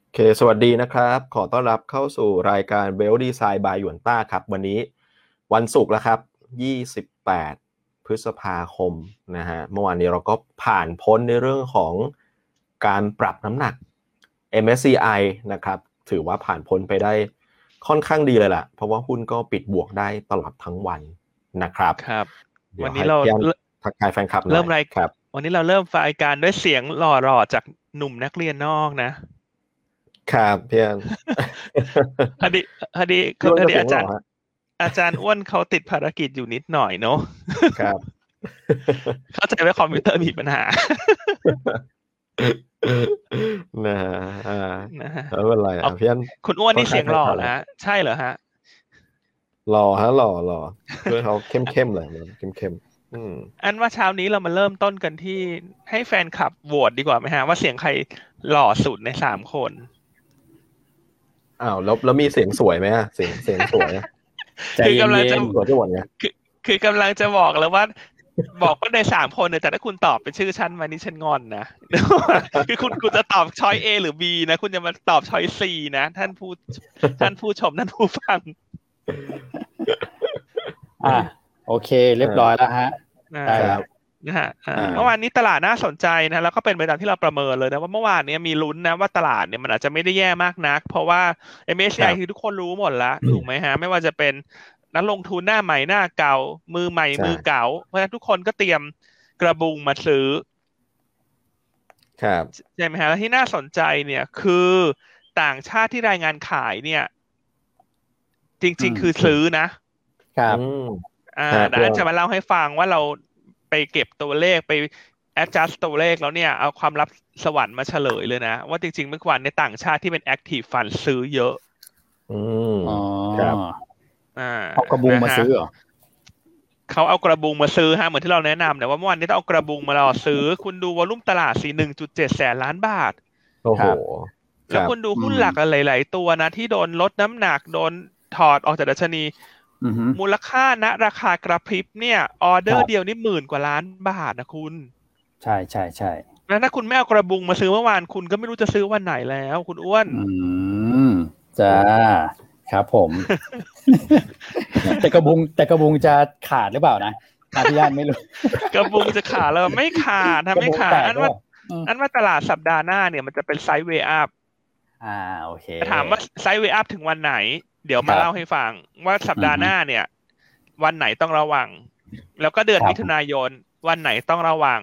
โอเค สวัสดีนะครับ ขอต้อนรับเข้าสู่รายการเบลดีไซน์บายหยวนต้าครับ วันนี้วันศุกร์แล้วครับ 28 พฤษภาคมนะฮะ เมื่อวานนี้เราก็ผ่านพ้นในเรื่องของการปรับน้ำหนัก MSCI นะครับ ถือว่าผ่านพ้นไปได้ค่อนข้างดีเลยล่ะ เพราะว่าหุ้นก็ปิดบวกได้ตลอดทั้งวันนะครับครับดี๋ยวันนี้เราให้พี่อัทักทายแฟนคลับหน่อยเริ่มรายครับ วันนี้เราเริ่มรายการด้วยเสียงหล่อๆจากหนุ่มนักเรียนนอกนะ ครับพี่อันพอดีพอดีพี่อ้วนพอก็ดีเสียอางหจาล่รอย์ฮะอาจารย์อ้วนเขาติดภารกิจอยู่นิดหน่อยเนาะครับ เข้าใจว่าคอมพิวเตอร์มีปัญหานะฮะอ่านะฮะแล้วเป็นไรอะเอาพี่อันคุณอ้วนนี่ค่อนข้างเสียงหล่อไทยๆนะฮะใช่เหรอฮะหล่อฮะหล่อหล่อด้วยเขาเข้มเข้มๆเลยเข้มเข้มๆอืมอันว่าเช้านี้เรามาเริ่มต้นกันที่ให้แฟนคลับโหวตดีกว่าไหมฮะ ว่าเสียงใครหล่อสุดในสามคน อ้าวแล้วแล้วมีเสียงสวยไหมอะเสียงเสียงสวยอะใจคือเย็กำลังจะนสวยที่หมดเนี่ยคือกำลังจะบอกแล้วว่าบอกว่าในสามคนเนี่ยแต่ถ้าคุณตอบเป็นชื่อฉันมานี่ฉันงอนนะคือคุณคุณจะตอบช้อย A หรือ B นะ คุณจะมาตอบช้อย C นะท่านผู้ท่านผู้ชมท่านผู้ฟังๆอะโอเค เรียบร้อยแล้วฮะนะได้คแล้รัวบ นะฮะอ่าอ่าเมื่อวานนี้ตลาดน่าสนใจนะแล้วก็เป็นไปตามที่เราประเมินเลยนะว่าเมื่อวานเนี้มีลุ้นนะว่าตลาดเนี่ยมันอาจจะไม่ได้แย่มากนัก เพราะว่า MSCI คือทุกคนรู้หมดละถูกไหมฮะ ไม่ว่าจะเป็นนักลงทุนหน้าใหม่หน้าเก่า มือใหม่ใช่มือเก่า เพราะฉะนั้นทุกคนก็เตรียมกระบุงมาซื้อครับใช่ไหมฮะแล้วที่น่าสนใจเนี่ยคือต่างชาติที่รายงานขายเนี่ย จริงอืมๆคือซื้อนะครับอืมอ่าครับเดี๋ยวอันจะมาเล่าให้ฟังว่าเรา ไปเก็บตัวเลขไป adjust ตัวเลขแล้วเนี่ย เอาความลับสวรรค์มาเฉลยเลยนะ ว่าจริงๆเมื่อวานในยต่างชาติที่เป็น active fund ซื้อเยอะ อืมอ๋อครับอ่าเอากระบุงมานะฮะซื้อเหรอเขาเอากระบุงมาซื้อฮะเหมือนที่เราแนะนำเนี่ยว่าเมื่อวานนี้ต้องเอากระบุงมารอซื้อ คุณดูวอลุ่มตลาดสี่หนึ่งจุดเจ็ดแสนล้านบาทโอ้โหครับคแล้วรับคุณดูหุ้นอืมหลักหลายๆตัวนะ ที่โดนลดน้ำหนักโดนถอดออกจากดัชนีอือฮึ มูลค่าณราคากระพริบเนี่ยออเดอคร์รับเดียวนี่หมื่นกว่าล้านบาทนะคุณ ใช่ใช่ใช่แล้วถ้าคุณไม่เอากระบุงมาซื้อเมื่อวานคุณก็ไม่รู้จะซื้อวันไหนแล้ว คุณอ้วน อืมจ้าครับผม แต่กระบุงแต่กระบุงจะขาดหรือเปล่านะอาพี่ยานไม่รู้ กระบุงจะขาดแล้วไม่ขาดทำไม่ขาดกระบุงแตกอันว่าหรือเปล่าอืมอันว่าตลาดสัปดาห์หน้าเนี่ยมันจะเป็นไซด์เวย์อัพอ่าโอเคถามว่าไซด์เวย์อัพถึงวันไหน เดี๋ยวมาครับเล่าให้ฟัง ว่าสัปดาห์อือฮึหน้าเนี่ย วันไหนต้องระวัง แล้วก็เดือนครับมิถุนายน วันไหนต้องระวัง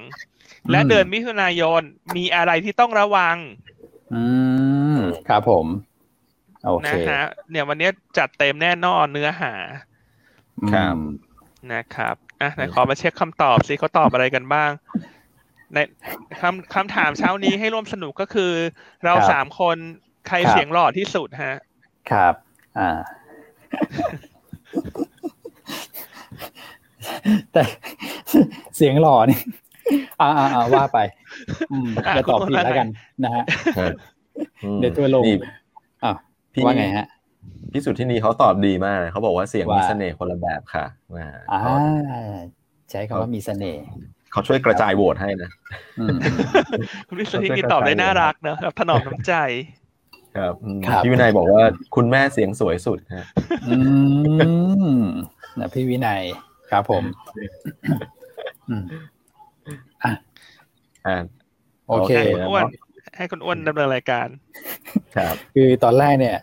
และอืมเดือนมิถุนายนมีอะไรที่ต้องระวัง อืมครับผมโอเคนะฮะเนี่ยวันนี้จัดเต็มแน่นอนเนื้อหาครับอืมนะครับอะไหนขอมาเช็คคำตอบสิเขาตอบอะไรกันบ้าง ในคำคำถามเช้านี้ให้ร่วมสนุกก็คือ เราครับสามคนใครครับเสียงหล่อที่สุดฮะ ครับ อ่า แต่เสียงหล่อนี่อ่าอ่าอ่าว่าไป อืมอะจะตอบคุณผิดว่าไงแล้วกันนะฮะครับอืมเดี๋ยวทัวร์ลงนี่อ้าวพี่ว่าไงฮะพี่สุทธินีเขาตอบดีมากเขาบอกว่าเสียงมีว่าเสน่ห์คนละแบบค่ะอ่าอ่าใช้คำว่ามีเสน่ห์เขาช่วยกระจายโหวตให้นะอืมคุณวิศนุนี่ตอบได้น่ารักเนอะแบบถนอมน้ำใจ ครับอืมครับพี่วินัยบอกว่าคุณแม่เสียงสวยสุดฮะอืมนะพี่วินัยครับผมอืมอ่าโอเคให้คุณอ้วนครับให้คุณอ้วนดำเนินรายการ ครับ คือตอนแรกเนี่ย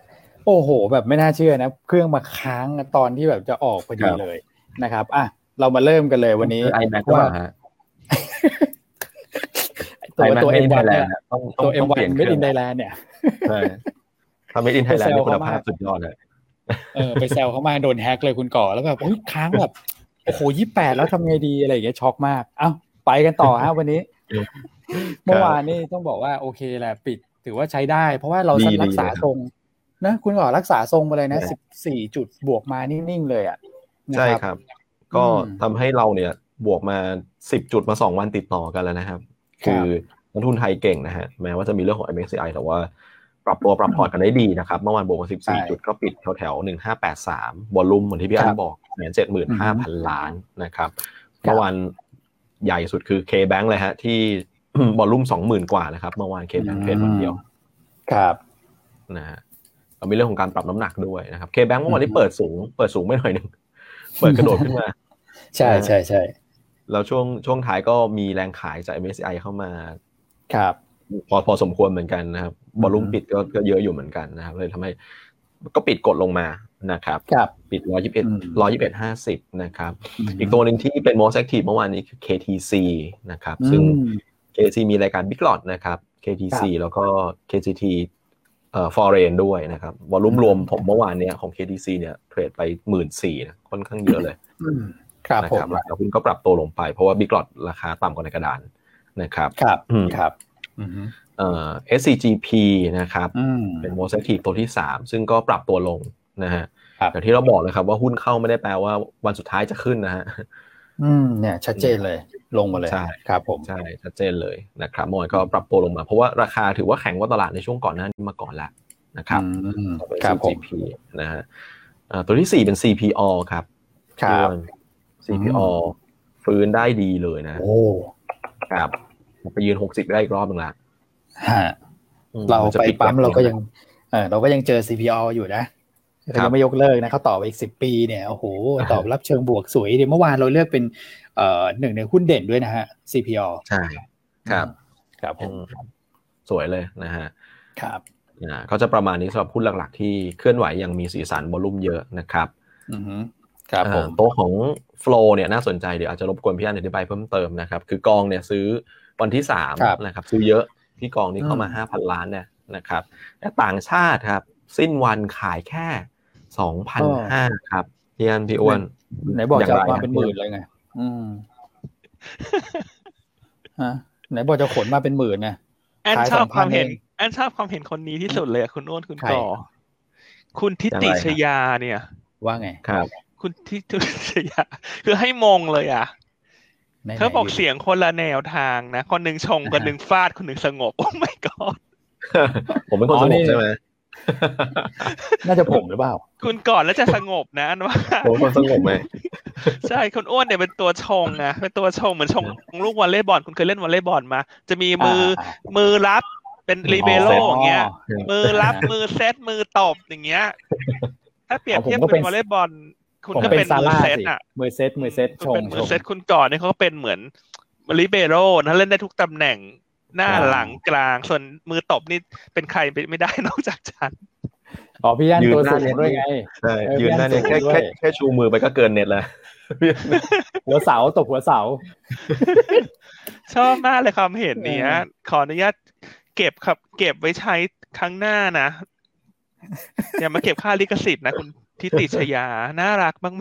โอ้โห แบบไม่น่าเชื่อนะ เครื่องมาค้างตอนที่แบบจะออกพอดีครับเลยนะครับ อะเรามาเริ่มกันเลยวันนี้ไอแม็กว่าฮะ ตัว iMac ตัว Made in M1 Thailand เนี่ยอะต้องต้องตัวต้อง M1 เปลี่ยนเค Made รื่อง in Thailand เนี่ยใช่ถ้า Made in Thailand นี่คุณภาพสุดยอดเลยเออไปแซวเขามาโดนแฮกเลยคุณก่อแล้วแบบโอ้ยค้างแบบโอ้โหยี่แปดแล้วทำไงดีอะไรอย่างเงี้ยช็อกมาก เอ้าไปกันต่อฮะวันนี้ เมื่อวานนี่ต้องบอกว่าโอเคแหละปิดถือว่าใช้ได้ เพราะว่าเราดีรักษาดีเลยครับทรงนะคุณก่อรักษาทรงไปเลยนะใช่สิบสี่จุดบวกมานิ่งๆเลยอะนะใช่ครับ ก็อืมทำให้เราเนี่ยบวกมาสิบจุดมาสองวันติดต่อกันแล้วนะครับ ครับคือนักทุนไทยเก่งนะฮะ แม้ว่าจะมีเรื่องของ MSCI แต่ว่าปรับตัวปรับพอร์ตกันได้ดีนะครับ เมื่อวานบวกมาสิบใช่สี่จุดก็ปิดแถวแถวหนึ่งห้าแปดสามบอลลุ่มเหมือนที่พี่อัครันบบอกแสนเจ็ดหมื่นห้าพันล้านนะครับ เมื่อวานใหญ่สุดคือ K-Bank เลยฮะ ที่บอลลุ่มสองหมื่นกว่านะครับ เมื่อวาน K-Bank เทรดวันเดียว ครับนะฮะเรามีเรื่องของการปรับน้ำหนักด้วยนะครับเคแบงเมื่อวานนี้เปิดสูง เปิดสูงไม่หน่อยหนึ่ง เปิดกระโดดขึ้นมา ใช่ใช่ใช่ แล้วช่วงช่วงท้ายก็มีแรงขายจาก MSCI เข้ามา ครับ พอพอสมควรเหมือนกันนะครับบอลลุ่มปิดก็ก็เยอะอยู่เหมือนกันนะครับ เลยทำให้ก็ปิดกดลงมานะครับ ครับปิดร้อยยี่สิบเอ็ดอืมร้อยยี่สิบเอ็ดห้าสิบนะครับ อีกตัวหนึ่งที่เป็น most active เมื่อวานนี้คือ KTC นะครับ ซึ่งอืม KTC มีรายการ Big Lot นะครับ KTC แล้วก็ KCT เอ่อ foreign ด้วยนะครับวอลุ่มรวมผมเมื่อวานเนี้ยของ KTC เนี่ยเทรดไปหมื่นสี่นะค่อนข้างเยอะเลยอืม ครับนะผครัมบแล้วหุ้นก็ปรับตัวลงไป เพราะว่า Big Lot ราคาต่ำกว่าในกระดานนะครับครับอืมครับอืมเอ่อ SCGP นะครับอืมเป็น most active ตัวที่ 3 ซึ่งก็ปรับตัวลงนะฮะครับอย่างที่เราบอกเลยครับว่าหุ้นเข้าไม่ได้แปลว่าวันสุดท้ายจะขึ้นนะฮะอืมเนี่ยชัดเจนเลยลงมาเลยใช่ครับผมใช่ชัดเจนเลยนะครับเมื่อวานก็ปรับตัวลงมา เพราะว่าราคาถือว่าแข็งกว่าตลาดในช่วงก่อนหน้านี้มาก่อนแล้วนะครับอืมเป็นครับผม CGP นะฮะเอ่อตัวที่ 4 เป็น CPO ครับครับพี่อ้วน CPO ฟื้นได้ดีเลยนะ โอ้ครับไปยืน60ได้อีกรอบหนึ่งละฮะอืมเราจะไปดปั๊มแบบเราก็ยังเออเราก็ยังเจอ CPO อยู่นะเขายังไม่ยกเลิกนะเขาต่อไปอีกสิบปีเนี่ยโอ้โหตอบรับเชิงบวกสวยเดี๋ยวเมื่อวานเราเลือกเป็นเอ่อหนึ่งในหุ้นเด่นด้วยนะฮะ CPO ใช่ครับครับผอืมมสวยเลยนะฮะครับอ่าก็จะประมาณนี้สำหรับหุ้นหลักๆ ที่เคลื่อนไหวยังมีสีสันวอลุ่มเยอะนะครับอือฮึครับผมอ่าตัวของ Flow เนี่ยน่าสนใจเดี๋ยวอาจจะรบกวนพี่อันอธิบายเพิ่มเติมนะครับ คือกองเนี่ยซื้อวันที่สามครับนะครับ ซื้อเยอะที่กองนี้เข้ามาอืมห้าพันล้านเนี่ยนะครับแต่ต่างชาติครับ สิ้นวันขายแค่สองพันห้าครับพี่อันพี่อ้วนไหนบอกจะย่งไรมาเป็นหมื่นเลยไงอืมฮะไหนบอกจะขนมาเป็นหมื่นไงแอนขายชอบความ2,000เห็นเองแอนชอบความเห็นคนนี้ที่สุดเลยอะคุณอ้วนคุณใครก่อคุณทิติชยาเนี่ย ว่าไงครับ คุณทิติชยาคือให้มงเลยอะไหนๆเขาบอกยู่เสียงคนละแนวทางนะ คนหนึ่งชงคนหนึ่งฟาดคนหนึ่งสงบ โอ้ my god ผมเป็นคนอ๋สองนี่บใช่ไหมน่าจะผมหรือเปล่า คุณก่อนแล้วจะสงบนะอันว่าผมเป็นคนสงบไหมใช่คุณอ้วนเนี่ยเป็นตัวชงนะเป็นตัวชงเหมือนชงลูกวอลเลย์บอลคุณเคยเล่นวอลเลย์บอลมา จะมีมืออามือรับเป็นรีเบโรอย่างเงี้ย มือรับมือเซตมือตบอย่างเงี้ย ถ้าเปรียบเทียบผมก็เป็เป็นนวอลเลย์บอล คุณผมก็เป็นเป็นซามือร่าเซตสิอะมือเซตมือเซตชคุณงเป็นมือชงเซตคุณก่อนเนี่ยเขาก็เป็นเหมือนลิเบโรนะเล่นได้ทุกตำแหน่งหน้าอ่าหลังกลางส่วนมือตบนี่เป็นใครไปไม่ได้นอกจากฉันอ๋อพี่ยันยืนตัวหน้าสูงเน็ตด้วยไงใช่เออยืนหน้าเนี่ยพี่แค่อันสูงด้วยแค่แค่ชูมือไปก็เกินเน็ตแล้วหัวเสาตบหัวเสา ชอบมากเลยความเห็นเนี้ย ขออนุญาตเก็บครับ เก็บไว้ใช้ครั้งหน้านะอย่ามาเก็บค่าลิขสิทธิ์นะคุณ ทิติชยา น่ารักมาก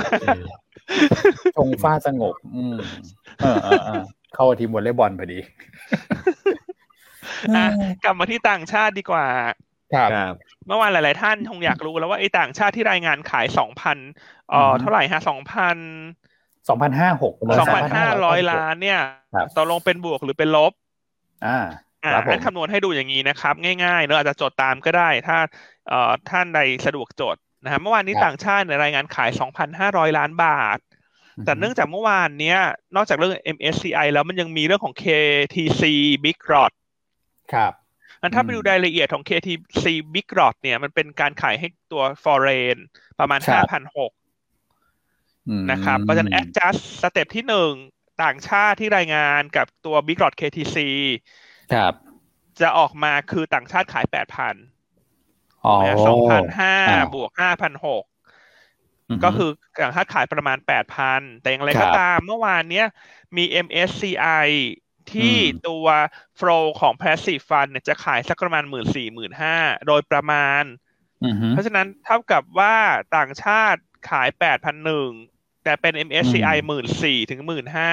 ชงฟ้าสงบ อืมเออเออเออเข้าทีมวอลเลย์บอลพอดีๆอะกลับมาที่ต่างชาติดีกว่าครับครับ เมื่อวานหลาย ๆ ท่านคงอยากรู้แล้วว่าไอ้ต่างชาติที่รายงานขายสองพันเอ่ออือฮึเท่าไหร่ฮะสองพันสองพันห้าหกสองพันห้าร้อยล้านเนี่ยครับตกลงเป็นบวกหรือเป็นลบ อ่าอ่าครับผมอันคำนวณให้ดูอย่างนี้นะครับ ง่ายๆเนอะอาจจะจดตามก็ได้ ถ้าเอ่อท่านใดสะดวกจด นะครับเมื่อวานนี้ครับต่างชาติเนี่ยรายงานขาย 2,500 ล้านบาท แต่เนื่องจากเมื่อวานเนี้ย นอกจากเรื่อง MSCI แล้วมันยังมีเรื่องของ KTC Big Rot ครับอันถ้าไปอืมดูรายละเอียดของ KTC Big Rot เนี่ย มันเป็นการขายให้ตัว foreign ประมาณครับ5,600อืมนะครับ เพราะฉะนั้น adjust สเต็ปที่หนึ่งต่างชาติที่รายงานกับตัว Big Rot KTC ครับ จะออกมาคือต่างชาติขาย 8,000อ๋อ สองพันห้าอ่าบวกห้าพันหกมก็คือต่างชาติขายประมาณแปดพันแต่อย่างไรครัก็บตามเมื่อวานเนี้ยมี MSCI ที่อืมตัว flow ของ passive fund เนี่ยจะขายสักประมาณหมื่นสี่หมื่นห้าโดยประมาณอือฮึเพราะฉะนั้นเท่ากับว่าต่างชาติขายแปดพันหนึ่งแต่เป็น MSCI หมื่นสี่ถึงหมื่นห้า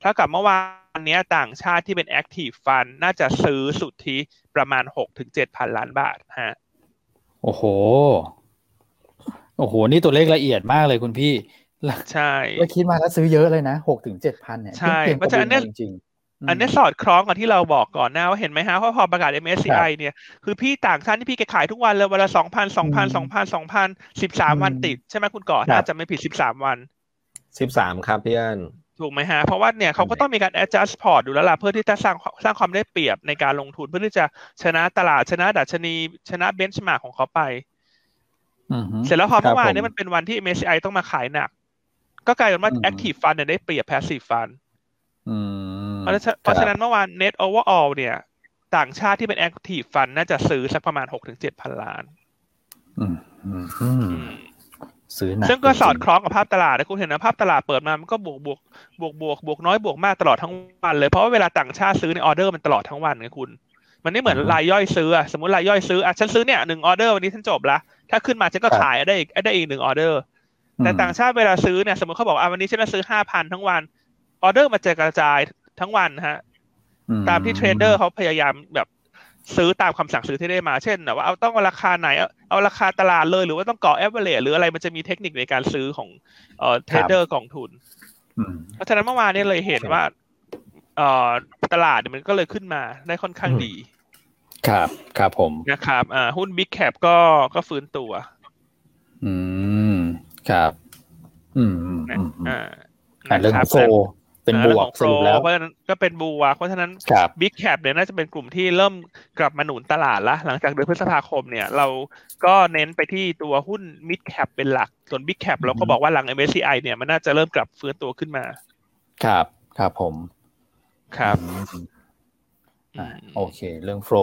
เท่ากับเมื่อวานเนี้ยต่างชาติที่เป็น active fund น่าจะซื้อสุทธิประมาณหกถึงเจ็ดพันล้านบาทฮะ โอ้โห โอ้โห นี่ตัวเลขละเอียดมากเลยคุณพี่ ใช่แล้วคิดมาแล้วซื้อเยอะเลยนะหกถึงเจ็ดพันเนี่ยใช่เก่งๆเพราะฉะนั้นเนี่ยจริงๆอันนี้สอดคล้องกับที่เราบอกก่อนหน้าว่าเห็นไหมฮะว่าพอประกาศ MSCI เนี่ยคือพี่ต่างชาติที่พี่แกขายทุกวันเลยวันละสองพันสองพันสองพันสองพันสิบสามวันติด ใช่ไหมคุณก่อนครับน่าจะไม่ผิดสิบสามวันสิบสามครับพี่อัน ถูกไหมฮะ เพราะว่าเนี่ยเขาก็ต้องมีการ adjust port ดูแล้วล่ะเพื่อที่จะสร้างสร้างความได้เปรียบในการลงทุนเพื่อที่จะชนะตลาดชนะดัชนีชนะเบนช์มาร์กของเขาไปอือฮึเสร็จแล้วพอเมื่อวานครับผมนี้มันเป็นวันที่ MSCI ต้องมาขายหนัก ก็กลายเป็นว่าอืม active fund เนี่ยได้เปรียบ passive fund อืมเพราะฉะนั้นเพราะฉะนั้นเมื่อวาน net overall เนี่ย ต่างชาติที่เป็น active fund น่าจะซื้อสักประมาณหกถึงเจ็ดพันล้านอืมอืมอืม ซื้อหนักซึ่งก็สอดจคริงล้องกับภาพตลาดนะคุณเห็นนะภาพตลาดเปิดมามันก็บวกบวกบวกบวกบวกน้อยบวกมากตลอดทั้งวันเลยเพราะว่าเวลาต่างชาติซื้อในออเดอร์มันตลอดทั้งวันไงคุณ มันไม่เหมือนรายย่อยซื้ออะสมมติรายย่อยซื้ออะฉันซื้อเนี่ยหนึ่งออเดอร์วันนี้ฉันจบละถ้าขึ้นมาฉันก็ขายได้อีกได้อีกหนึ่งออเดอร์อืมแต่ต่างชาติเวลาซื้อเนี่ยสมมติเขาบอกว่าอะวันนี้ฉันจะซื้อห้าพันทั้งวันออเดอร์มันจะกระจายทั้งวันนะฮะอืตามที่ trader เขาพยายามแบบ ซื้อตามคำสั่งซื้อที่ได้มา เช่นแบบว่าเอาต้องเอาราคาไหนเอาเอาราคาตลาดเลย หรือว่าต้องเกาะแอเวอเรหรืออะไรมันจะมีเทคนิคในการซื้อของเอ่อ trader กองทุนอืมเพราะฉะนั้นเมื่อวานนี้เลยเห็นว่าเอ่อตลาดเนี่ยมันก็เลยขึ้นมาได้ค่อนข้างดี ครับ ครับผมนะครับอ่าหุ้น Big Cap ก็ก็ฟื้นตัว อืม ครับ อืมอืมนะอืมอืมอ่าอ่าเรื่องนะคโฟล เป็นบวกสรุปแล้วเพราะฉะนั้นก็เป็นบวกเพราะฉะนั้นครับ Big Cap เนี่ยน่าจะเป็นกลุ่มที่เริ่มกลับมาหนุนตลาดละหลังจากเดือนพฤษภาคมเนี่ยเราก็เน้นไปที่ตัวหุ้น Mid Cap เป็นหลัก ส่วน Big Cap เราก็บอกว่าหลัง MSCI เนี่ยมันน่าจะเริ่มกลับฟื้นตัวขึ้นมา ครับ ครับผม ครับอืมอ่าโอเค เรื่องโฟล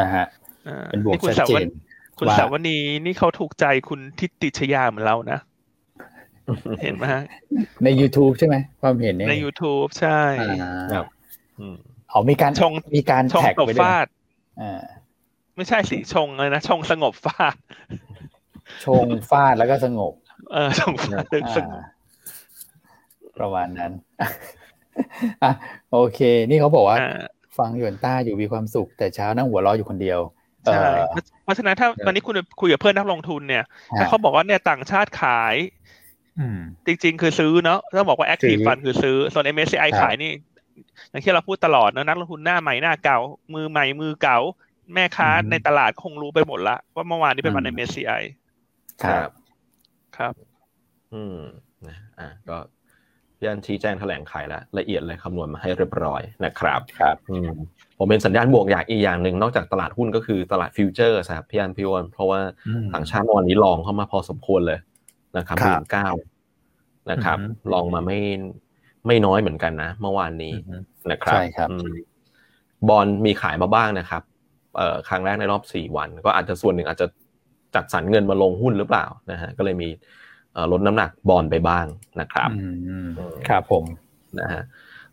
นะฮะอ่าเป็นบวกนี่คุณชัดสาวเจนนคุณว่าสาวนีนี่เขาถูกใจคุณทิติชยาเหมือนเรานะ เห็นไหมฮะใน YouTube ใช่ไหมความเห็นเนี่ยใน YouTube ใช่อ่าครับอืมอ๋อมีการชงมีการชงแท็กตบไว้ด้วยฟาดอ่าไม่ใช่สิชงเลยนะชงสงบฟาด ชงฟาดแล้วก็สงบ เออชงฟาดสงบอ่าประมาณนั้นอะโอเค นี่เขาบอกว่าอ่า ฟังหยวนต้าอยู่มีความสุข แต่เช้านั่งหัวเราะอยู่คนเดียวใช่เออเพราะฉะนั้นถ้าวันนี้คุณคุยกับเพื่อนนักลงทุนเนี่ยถ้าเขาบอกว่าเนี่ยต่างชาติขายอืม จริง ๆ คือซื้อเนาะต้องบอกว่า active ซื้อ fund คือซื้อ ส่วน MSCI ครับขายนี่ อย่างที่เราพูดตลอดนะนักลงทุนหน้าใหม่หน้าเก่า มือใหม่มือเก่า แม่ค้าอืมในตลาดก็คงรู้ไปหมดละ ว่าเมื่อวานนี้เป็นวันอืม MSCI ครับครับ อืมนะอะก็พี่อันชี้แจงแถลงไขแล้วละเอียดเลยคำนวณมาให้เรียบร้อยนะครับ ครับอืมผมเป็นสัญญาณบวกอย่างอีกอย่างหนึ่งนอกจากตลาดหุ้นก็คือตลาดฟิวเจอร์ครับพี่อันพี่วอนเพราะว่าอืมต่างชาติเมื่อวันนี้ลองเข้ามาพอสมควรเลย นะครับคหรับมื่นเก้านะครับอือฮึลองมาไม่ไม่น้อยเหมือนกันนะ เมื่อวานนี้อืมนะครับใช่ครับอืมบอลมีขายมาบ้างนะครับเอ่อครั้งแรกในรอบสี่วัน ก็อาจจะส่วนหนึ่งอาจจะจัดสรรเงินมาลงหุ้นหรือเปล่านะฮะก็เลยมีเอ่อลดน้ำหนักบอลไปบ้างนะครับอืมครับผมนะฮะ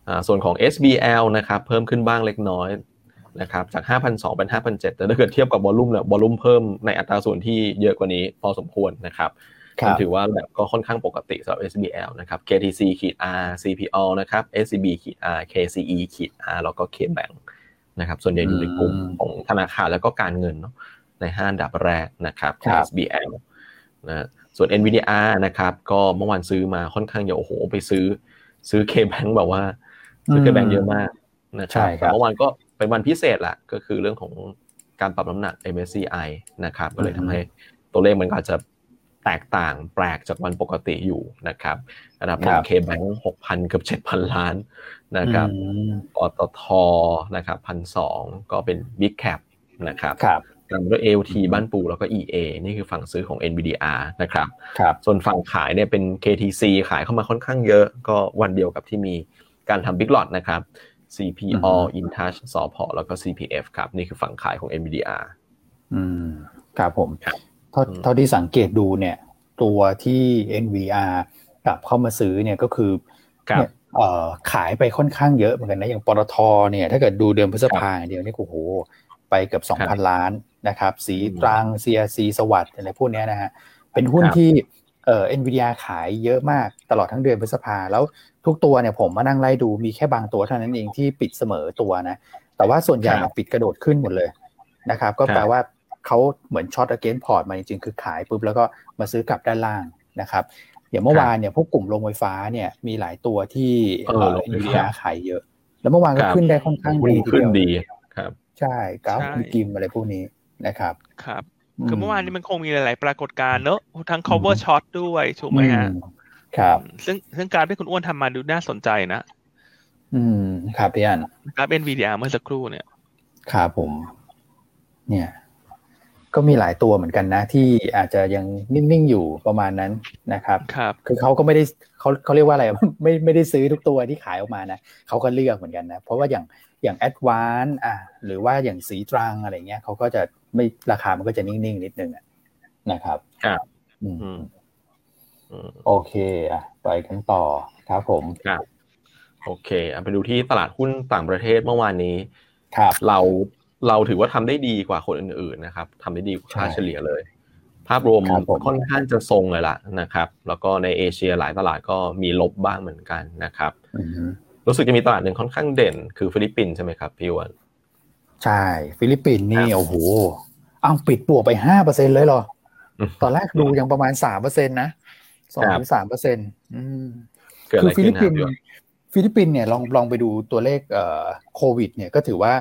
อ่าส่วนของ SBL นะครับเพิ่มขึ้นบ้างเล็กน้อยนะครับจาก5,200เป็น5,700แต่ถ้าเกิดเทียบกับวอลลุ่มเนี่ยวอลลุ่มเพิ่มในอัตราส่วนที่เยอะกว่านี้พอสมควรนะครับครับ มันถือว่าแบบก็ค่อนข้างปกติสำหรับ SBL นะครับ KTC ขีด R CPO นะครับ SCB ขีด R KCE ขีด R แล้วก็ KBank นะครับ ส่วนใหญ่อยู่ในกลุ่มของธนาคารแล้วก็การเงินเนาะในห้าอันดับแรกนะครับของครับ SBL นะส่วน NVDR นะครับก็เมื่อวานซื้อมาค่อนข้างเยอะโอ้โหไปซื้อ ซื้อ KBank แบบว่า ซื้อ KBank เยอะมากนะคใช่รับครับแต่เมื่อวานก็เป็นวันพิเศษแหละก็คือเรื่องของการปรับน้ำหนัก MSCI นะครับก็เลยทำให้ตัวเลขมันก็อาจจะ แตกต่างแปลกจากวันปกติอยู่นะครับระดับหนึ่คงรับ KBank หกพันเกือบเจ็ดพันล้านนะครับอืมปตทนะครับพันสองก็เป็น Big Cap นะครับครับตามด้วย AOT บ้านปูแล้วก็ EA นี่คือฝั่งซื้อของ NVDR นะครับครับส่วนฝั่งขายเนี่ยเป็น KTC ขายเข้ามาค่อนข้างเยอะก็วันเดียวกับที่มีการทำ Big Lot นะครับ CPO อือฮึ InTouch สพแล้วก็ CPF ครับ นี่คือฝั่งขายของ NVDR อืมครับผมครับ เท่าอืมเท่าที่สังเกตดูเนี่ย ตัวที่ NVR กลับเข้ามาซื้อเนี่ยก็คือครับเนี่ยเอ่อขายไปค่อนข้างเยอะเหมือนกันนะ อย่างปตทเนี่ย ถ้าเกิดดูเดือนพฤษภาอย่างเดียวนี่โอ้โห ไปเกือบครับ2,000ล้านนะครับ สีอืมตรัง CRC สวัสด์อะไรพวกเนี้ยนะฮะ เป็นหุ้นครับที่เอ่อ NVIDIA ขายเยอะมากตลอดทั้งเดือนพฤษภาแล้วทุกตัวเนี่ยผมมานั่งไล่ดูมีแค่บางตัวเท่านั้นเองที่ปิดเสมอตัวนะ แต่ว่าส่วนใหญ่ครับปิดกระโดดขึ้นหมดเลยนะครับ ก็ครับแปลว่า เขาเหมือนช็อต against port มาจริงๆ คือขายปุ๊บแล้วก็มาซื้อกลับด้านล่างนะครับ อย่างเมื่อวานเนี่ยพวกกลุ่มโรงไฟฟ้าเนี่ยมีหลายตัวที่เออโรงไฟฟ้าเอ็นวีดีขายเยอะ แล้วเมื่อวานก็ครับขึ้นได้ค่อนข้างหุ้นดีทีขึ้นเดียวดีครับ ใช่กราฟใช่มีกิมอะไรพวกนี้นะครับครับคือเมื่อวานนี้มันคงมีหลาย ๆ ปรากฏการณ์เนอะทั้ง cover short ด้วยถูกไหมฮะอืครับ ซึ่งซึ่งการที่คุณอ้วนทำมาดูน่าสนใจนะ อืม ครับพี่อันกราฟ NVDR เมื่อสักครู่เนี่ย ครับผม เนี่ย ก็มีหลายตัวเหมือนกันนะ ที่อาจจะยังนิ่งๆอยู่ประมาณนั้นนะครับครับคือเขาก็ไม่ได้เขาเขาเรียกว่าอะไรไม่ไม่ได้ซื้อทุกตัวที่ขายออกมานะเขาก็เลือกเหมือนกันนะ เพราะว่าอย่างอย่างแอดวานอะหรือว่าอย่างสีตรังอะไรเงี้ยเขาก็จะไม่ราคามันก็จะนิ่งๆนิดนึงอะนะครับครับอืมอืมอืมโอเคอะไปกันต่อครับผมครับโอเคเอาไปดูที่ตลาดหุ้นต่างประเทศเมื่อวานนี้ครับเรา เราถือว่าทำได้ดีกว่าคนอื่นๆนะครับทำได้ดีกว่าค่าใช่เฉลี่ยเลย ภาพรวมครับผมค่อนข้างจะทรงเลยล่ะนะครับ แล้วก็ในเอเชียหลายตลาดก็มีลบบ้างเหมือนกันนะครับอืมรู้สึกจะมีตลาดหนึ่งค่อนข้างเด่น คือฟิลิปปินส์ใช่ไหมครับพี่อ้วนใช่ ฟิลิปปินส์นี่ครับโอ้โหเอาปิดบวกไปห้าเปอร์เซ็นต์เลยเหรออืมตอนแรกดูยังประมาณสามเปอร์เซ็นต์นะสองครับถึงสามเปอร์เซ็นต์อืมเกิดอะไรขึ้นคปิรับพี่อ้วนคือฟิลิปปินส์ฟิลิปปินส์เนี่ยลองลองไปดูตัวเลขเอ่อโควิด เนี่ยก็ถือว่า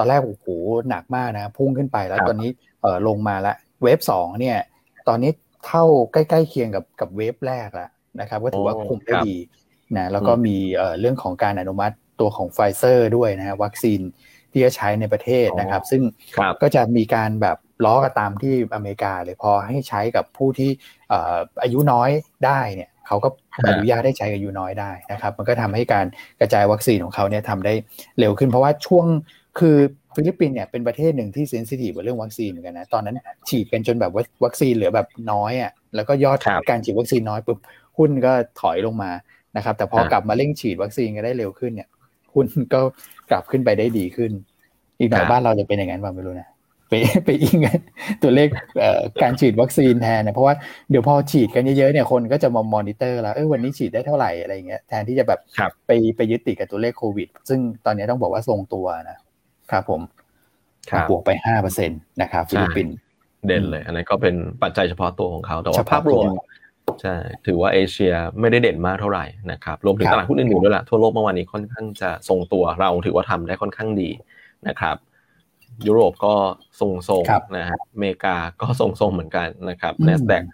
ตอนแรกโอ้โหหนักมากนะ พุ่งขึ้นไปแล้วครับตอนนี้เอ่อลงมาแล้ว wave สองเนี่ย ตอนนี้เท่าใกล้ๆเคียงกับกับ wave แรกแล้วนะครับก็ถือว่าคุมได้ดีนะแล้วก็มีเอ่อเรื่องของการอนุมัติตัวของไฟเซอร์ด้วยนะฮะวัคซีนที่จะใช้ในประเทศนะครับ ซึ่งครับก็จะมีการแบบล้อกันตามที่อเมริกาเลยพอให้ใช้กับผู้ที่เอ่ออายุน้อยได้เนี่ยเขาก็ฮะอนุญาตให้ใช้กับอายุน้อยได้นะครับ มันก็ทำให้การกระจายวัคซีนของเขาเนี่ยทำได้เร็วขึ้นเพราะว่าช่วง คือฟิลิปปินส์เนี่ยเป็นประเทศหนึ่งที่ sensitive กับเรื่องวัคซีนเหมือนกันนะ ตอนนั้นฉีดกันจนแบบว่าวัคซีนเหลือแบบน้อยอะแล้วก็ยอดครับการฉีดวัคซีนน้อยปุ๊บหุ้นก็ถอยลงมานะครับ แต่พอฮะกลับมาเร่งฉีดวัคซีนกันได้เร็วขึ้นเนี่ยหุ้นก็กลับขึ้นไปได้ดีขึ้น อีกหน่อยบ้านเราจะเป็นอย่างนั้นบ้างไม่รู้นะไปไปอิงกันตัวเลขเอ่อการฉีดวัคซีนแทนเนี่ยเพราะว่าเดี๋ยวพอฉีดกันเยอะๆเนี่ยคนก็จะมามอนิเตอร์แล้วเออวันนี้ฉีดได้เท่าไหร่อะไรอย่างเงี้ยแทนที่จะแบบครับไปไปยึดติดกับตัวเลขโควิด ซึ่งตอนนี้ต้องบอกว่าทรงตัวนะ ครับผมครับบวกไปห้าเปอร์เซ็นต์นะครับฟิลิปปินส์เด่นเลย อันนั้นก็เป็นปัจจัยเฉพาะตัวของเขาแต่เฉว่าเฉพาะภาพรวมตัวใช่ถือว่าเอเชียไม่ได้เด่นมากเท่าไหร่นะครับรวมถึงครับตลาดหุ้นอื่นๆด้วยล่ะทั่วโลกเมื่อวานนี้ค่อนข้างจะทรงตัวเราถือว่าทำได้ค่อนข้างดีนะครับ ยุโรปก็ทรงๆนะฮะอเมริกาก็ทรงๆเหมือนกันนะครับอืม n นสแดก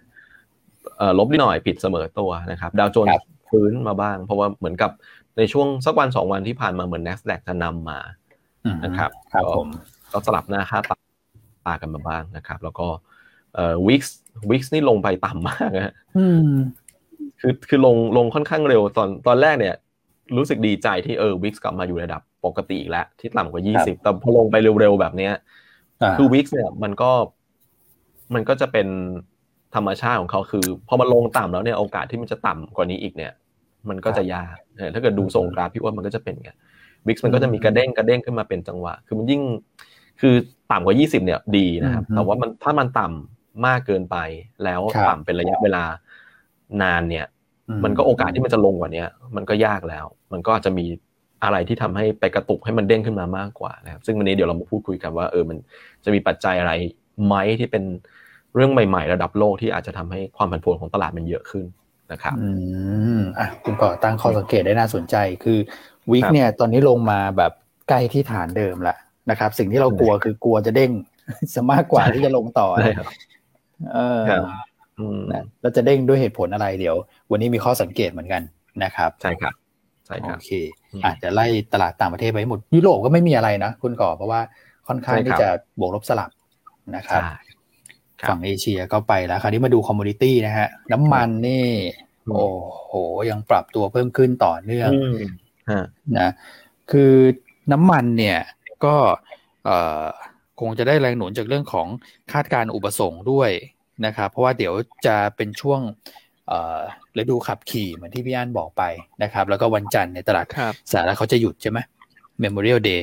เอ่อลบนิดหน่อยปิดเสมอตัวนะครับดาวโจนครับส์ฟื้นมาบ้าง เพราะว่าเหมือนกับในช่วงสักวันสองวันที่ผ่านมาเหมือน n นสแดกจะนำมาอืม นะครับครับก็ผมก็สลับหน้าค่าตาตากันมาบ้างนะครับ แล้วก็เอ่อ VIX VIX นี่ลงไปต่ำมากนะฮะอืมคือคือลงลงค่อนข้างเร็วตอนตอนแรกเนี่ย รู้สึกดีใจที่เออ VIX กลับมาอยู่ระดับปกติอีกแล้ว ที่ต่ำกว่าครับ20แต่พอลงไปเร็วๆแบบเนี้ยอ่าคือ VIX เนี่ยมันก็มันก็จะเป็นธรรมชาติของเขาคือพอมันลงต่ำแล้วเนี่ยโอกาสที่มันจะต่ำกว่านี้อีกเนี่ย มันก็จะยากเออถ้าเกิดดูทรงกราฟพี่ว่ามันก็จะเป็นไง VIX มันก็จะมีกระเด้งกระเด้งขึ้นมาเป็นจังหวะ คือมันยิ่งคือต่ำกว่า 20 เนี่ยดีนะครับอืมแต่ว่ามันถ้ามันต่ำมากเกินไปแล้วครับต่ำเป็นระยะเวลานานเนี่ยอืมันก็โอกาสที่มันจะลงกว่าเนี้ย มันก็ยากแล้ว มันก็อาจจะมีอะไรที่ทำให้ไปกระตุกให้มันเด้งขึ้นมามากกว่านะครับ ซึ่งวันนี้เดี๋ยวเรามาพูดคุยกันว่าเออมันจะมีปัจจัยอะไรไหมที่เป็นเรื่องใหม่ ๆ ระดับโลกที่อาจจะทำให้ความผันผวนของตลาดมันเยอะขึ้นนะครับ อืมอะคุณก่อตั้งข้อสังเกตได้น่าสนใจ คือ VIX ครับเนี่ยตอนนี้ลงมาแบบใกล้ที่ฐานเดิมละนะครับ สิ่งที่เรากลัวคือกลัวจะเด้งซะมากกว่าที่จะลงต่อใช่นะครับเออครับอืมนะแล้วจะเด้งด้วยเหตุผลอะไรเดี๋ยว วันนี้มีข้อสังเกตเหมือนกันนะครับ ใช่ครับใช่ครับโอเคอืมอาจจะไล่ตลาดต่างประเทศไปให้หมดยุโรปก็ไม่มีอะไรนะคุณก่อเพราะว่าค่อนข้างใช่ครับที่จะบวกลบสลับนะครับใช่ครับฝั่งเอเชียก็ไปแล้ว คราวนี้มาดู commodity นะฮะ น้ำมันนี่อืมโอ้โห ยังปรับตัวเพิ่มขึ้นต่อเนื่องอืมฮะ นะคือน้ำมันเนี่ยก็เอ่อคงจะได้แรงหนุนจากเรื่องของคาดการณ์อุปสงค์ด้วยนะครับ เพราะว่าเดี๋ยวจะเป็นช่วงเอ่อฤดูขับขี่เหมือนที่พี่อันบอกไปนะครับ แล้วก็วันจันทร์ในตลาดครับสหรัฐเขาจะหยุดใช่ไหม Memorial Day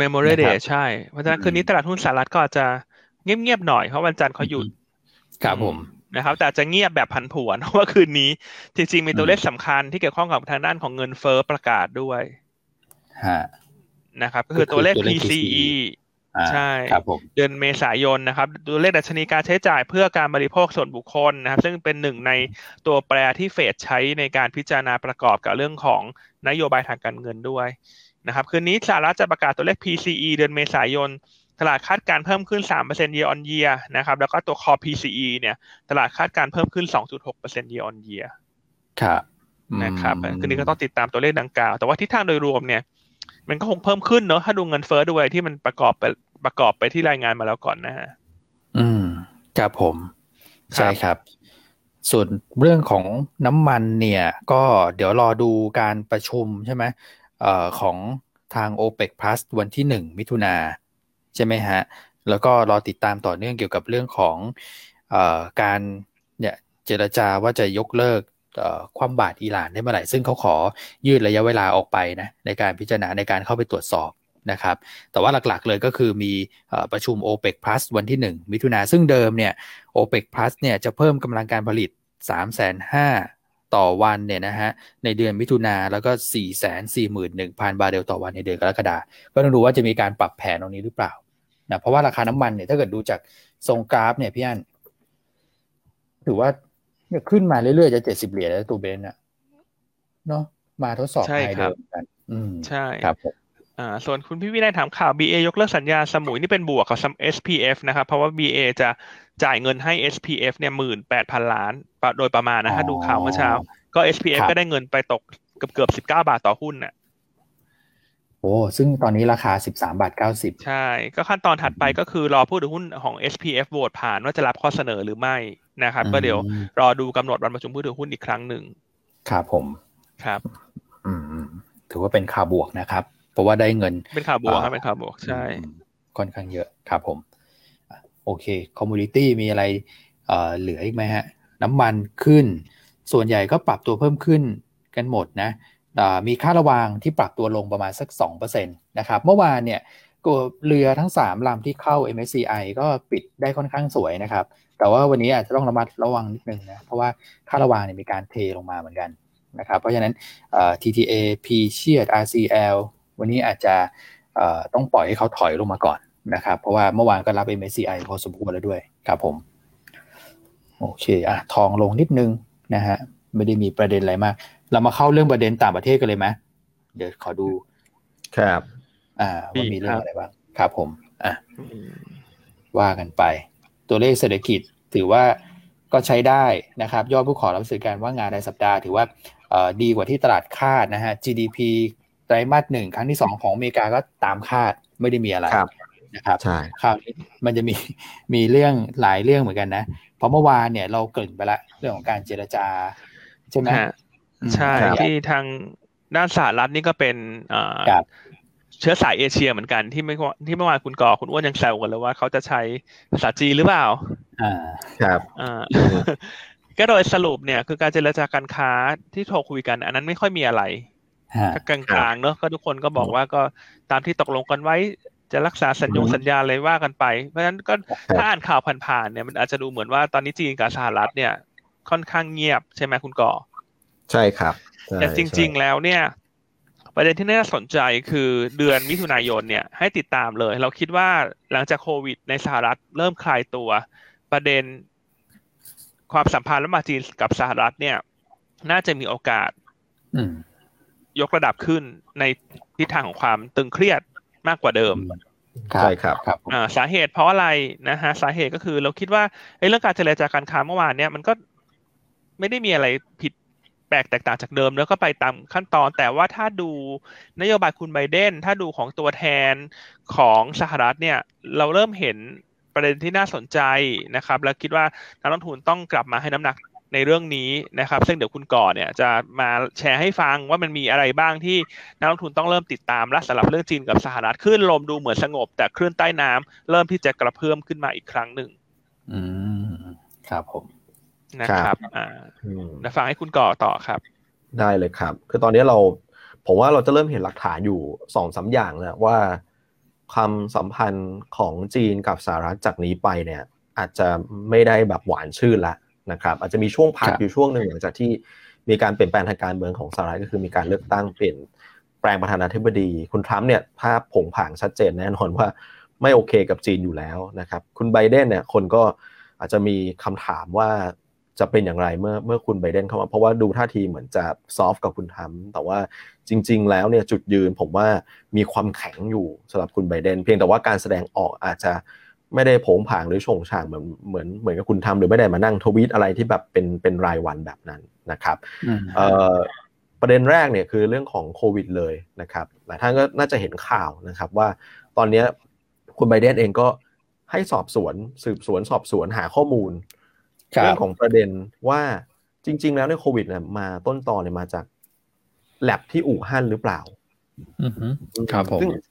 Memorial นะครับ Day ใช่ เพราะฉะนั้นคืนนี้ตลาดหุ้นสหรัฐก็อาจจะเงียบๆหน่อยเพราะวันจันทร์เขาหยุดครับผม นะครับ แต่อาจจะเงียบแบบผันผวนเพราะว่าคืนนี้ จริงๆมีตัวเลขสำคัญที่เกี่ยวข้องกับทางด้านของเงินเฟ้อประกาศด้วยฮะนะครับ ก็คือตัวเลขตัวเลข PCE อ่าใช่ครับผมเดือนเมษายนนะครับ ตัวเลขดัชนีการใช้จ่ายเพื่อการบริโภคส่วนบุคคลนะครับ ซึ่งเป็นหนึ่งในตัวแปรที่เฟดใช้ในการพิจารณาประกอบกับเรื่องของนโยบายทางการเงินด้วยนะครับ คืนนี้สหรัฐจะประกาศตัวเลข PCE เดือนเมษายน ตลาดคาดการณ์เพิ่มขึ้น 3% year on year นะครับ แล้วก็ตัว core PCE เนี่ย ตลาดคาดการณ์เพิ่มขึ้น 2.6% year on year ครับอืมนะครับคืนนี้ก็ต้องติดตามตัวเลขดังกล่าว แต่ว่าทิศทางโดยรวมเนี่ย มันก็คงเพิ่มขึ้นเนอะถ้าดูเงินเฟ้อด้วยที่มันประกอบไปประกอบไปที่รายงานมาแล้วก่อนนะฮะ อืม ครับผมครับใช่ครับ ส่วนเรื่องของน้ำมันเนี่ย ก็เดี๋ยวรอดูการประชุมใช่ไหมเอ่อของทาง o p e c Plus วันที่หนึ่งมิถุนา ใช่ไหมฮะ แล้วก็รอติดตามต่อเนื่องเกี่ยวกับเรื่องของอการเนี่ยเจรจาว่าจะยกเลิกความบาตรอิหร่านได้เมื่อไหร่ ซึ่งเขาขอยืดระยะเวลาออกไปนะในการพิจารณาในการเข้าไปตรวจสอบนะครับ แต่ว่าหลักๆเลยก็คือมีอประชุม o p e c Plus วันที่ 1 มิถุนาซึ่งเดิมเนี่ย o p e c Plus เนี่ยจะเพิ่มกำลังการผลิต 3 5 0 0 0 ต่อวันเนี่ยนะฮะในเดือนมิถุนาแล้วก็ 4 4 1 0 0 0 บาร์เรลต่อวันในเดือนกรกฎาคมก็ต้องดูว่าจะมีการปรับแผนตรงนี้หรือเปล่านะเพราะว่าราคาน้ำมันเนี่ยถ้าเกิดดูจากทรงกราฟเนี่ยพี่อันถือว่าเนี่ยขึ้นมาเรื่อยๆจะ70เหรียญแล้วตัวเบนซ์อะเนาะมาทดสอบใช่ไฮครัเดิบมกันอืมใช่ครับผม อ่าส่วนคุณพี่วินัยถามข่าว BA ยกเลิกสัญญาสมุยนี่เป็นบวกกับ SPF นะครับ เพราะว่า BA จะจ่ายเงินให้ SPF เนี่ยหมื่นแปดพันล้านโดยประมาณนะถ้าดูข่าวเมื่อเช้า ก็ SPF ก็ได้เงินไปตกเกือบเกือบสิบเก้าบาทต่อหุ้นน่ะโอ้ซึ่งตอนนี้ราคา13บาท90ใช่ ก็ขั้นตอนถัดไปก็คือรอผู้ถือหุ้นของ SPF โหวตผ่านว่าจะรับข้อเสนอหรือไม่นะครับ ก็เดี๋ยวรอดูกำหนดวันประชุมผู้ถือหุ้นอีกครั้งหนึ่งครับผมครับ อืมอืมถือว่าเป็นข่าวบวกนะครับเพ ราะว่าได้เงินเป็นข่าวบวกครับเเป็นข่าวบวกใช่อืมค่อนข้างเยอะครับผมอะโอเค commodity มีอะไรเอ่อเหลืออีกไหมฮะ น้ำมันขึ้น ส่วนใหญ่ก็ปรับตัวเพิ่มขึ้นกันหมดนะอ่ามีค่าระวางที่ปรับตัวลงประมาณสัก 2%นะครับ เมื่อวานเนี่ยก็เรือทั้ง 3ลำที่เข้า MSCI ก็ปิดได้ค่อนข้างสวยนะครับ แต่ว่าวันนี้อาจจะต้องระมัดระวังนิดนึงนะ เพราะว่าค่าระวางเนี่ยมีการเทลงมาเหมือนกันนะครับ เพราะฉะนั้นเอ่อ TTA P เชียด RCL วันนี้อาจจะเอ่อต้องปล่อยให้เขาถอยลงมาก่อนนะครับ เพราะว่าเมื่อวานก็รับ MSCI พอสมควรแล้วด้วยครับผมโอเคอะทองลงนิดนึงนะฮะไม่ได้มีประเด็นอะไรมาก เรามาเข้าเรื่องประเด็นต่างประเทศกันเลยไหมเดี๋ยวขอดูครับ อ่าว่ามีเรื่องครับอะไรบ้างครับผมอะว่ากันไป ตัวเลขเศรษฐกิจถือว่าก็ใช้ได้นะครับ ยอดผู้ขอรับสื่อการว่างงานรายสัปดาห์ ถือว่าเอ่อดีกว่าที่ตลาดคาดนะฮะ GDP ไตรมาสหนึ่งครั้งที่สองของอเมริกาก็ตามคาดไม่ได้มีอะไรครับนะครับใช่คราวนี้มันจะมีมีเรื่องหลายเรื่องเหมือนกันนะ เพราะเมื่อวานเนี่ยเราเกริ่นไปละเรื่องของการเจรจา ใช่ไหมฮะอืมใช่ครับที่ทางด้านสหรัฐนี่ก็เป็นอ่าครับเชื้อสายเอเชียเหมือนกันที่ไม่ว่าที่เมื่อวานคุณก่อคุณอ้วนยังแซวกันเลยว่าเขาจะใช้ภาษาจีนหรือเปล่าอ่าครับอ่าก็โดยสรุปเนี่ยคือการเจรจาการค้าที่โทรคุยกัน อันนั้นไม่ค่อยมีอะไร ฮะก็กลางๆเนอะก็ทุกคนก็บอกว่าก็ตามที่ตกลงกันไว้จะรักษาสัญญงอืมสัญญาอะไรว่ากันไป เพราะฉะนั้นก็ครับถ้าอ่านข่าวผ่านๆเนี่ยมันอาจจะดูเหมือนว่าตอนนี้จีนกับสหรัฐเนี่ย ค่อนข้างเงียบใช่ไหมคุณก่อ ใช่ครับใช่แต่จริง ๆ แล้วเนี่ย ประเด็นที่น่าสนใจคือเดือนมิถุนายนเนี่ยให้ติดตามเลย เราคิดว่าหลังจากโควิดในสหรัฐเริ่มคลายตัว ประเด็นความสัมพันธ์ระหว่างจีนกับสหรัฐเนี่ย น่าจะมีโอกาสอืม ยกระดับขึ้นในทิศทางของความตึงเครียดมากกว่าเดิมครับใช่ครับครับผมอ่าสาเหตุเพราะอะไรนะฮะสาเหตุก็คือเราคิดว่าไอ้เรื่องการเจรจาการค้าเมื่อวานเนี่ยมันก็ไม่ได้มีอะไรผิดแปลกแตกต่างจากเดิมแล้วก็ไปตามขั้นตอน แต่ว่าถ้าดูนโยบายคุณไบเดนถ้าดูของตัวแทนของสหรัฐเนี่ย เราเริ่มเห็นประเด็นที่น่าสนใจนะครับ แล้วคิดว่านักลงทุนต้องกลับมาให้น้ำหนัก ในเรื่องนี้นะครับ ซึ่งเดี๋ยวคุณก่อเนี่ยจะมาแชร์ให้ฟังว่ามันมีอะไรบ้างที่นักลงทุนต้องเริ่มติดตามและสำหรับเรื่องจีนกับสหรัฐคลื่นลมดูเหมือนสงบ แต่คลื่นใต้น้ำเริ่มที่จะกระเพื่อมขึ้นมาอีกครั้งหนึ่ง อืมครับผมนะครับ อ่าอืมเดี๋ยวฟังให้คุณก่อต่อครับ ได้เลยครับ คือตอนนี้เรา ผมว่าเราจะเริ่มเห็นหลักฐานอยู่สองสามอย่างแล้วว่าความสัมพันธ์ของจีนกับสหรัฐจากนี้ไปเนี่ย อาจจะไม่ได้แบบหวานชื่นละ นะครับอาจจะมีช่วงพักครับอยู่ช่วงหนึ่งหลังจากที่มีการเปลี่ยนแปลงทางการเมืองของสหรัฐก็คือมีการเลือกตั้งเปลี่ยนแปลงประธานาธิบดีคุณทรัมป์เนี่ยภาพผงผางชัดเจนแน่นอนว่าไม่โอเคกับจีนอยู่แล้วนะครับคุณไบเดนเนี่ยคนก็อาจจะมีคำถามว่าจะเป็นอย่างไรเมื่อเมื่อคุณไบเดนเข้ามาเพราะว่าดูท่าทีเหมือนจะซอฟต์กับคุณทรัมป์แต่ว่าจริง ๆ แล้วเนี่ยจุดยืนผมว่ามีความแข็งอยู่สำหรับคุณไบเดนเพียงแต่ว่าการแสดงออกอาจจะ ไม่ได้โผงผางหรือโฉงฉางเหมือนเหมือนเหมือนกับคุณทำหรือไม่ได้มานั่งทวีตอะไรที่แบบเป็นเป็นรายวันแบบนั้นนะครับอืมเอ่อประเด็นแรกเนี่ยคือเรื่องของโควิดเลยนะครับหลายท่านก็น่าจะเห็นข่าวนะครับว่าตอนเนี้ยคุณไบเดนเองก็ให้สอบสวนสืบสวนสอบสวนหาข้อมูลครับเรื่องของประเด็นว่าจริง ๆ แล้วในยโควิดเนี่ยมาต้นตอเนี่ยมาจากแลบที่อู่ฮั่นหรือเปล่าอือฮึครับผมซึ่งอืม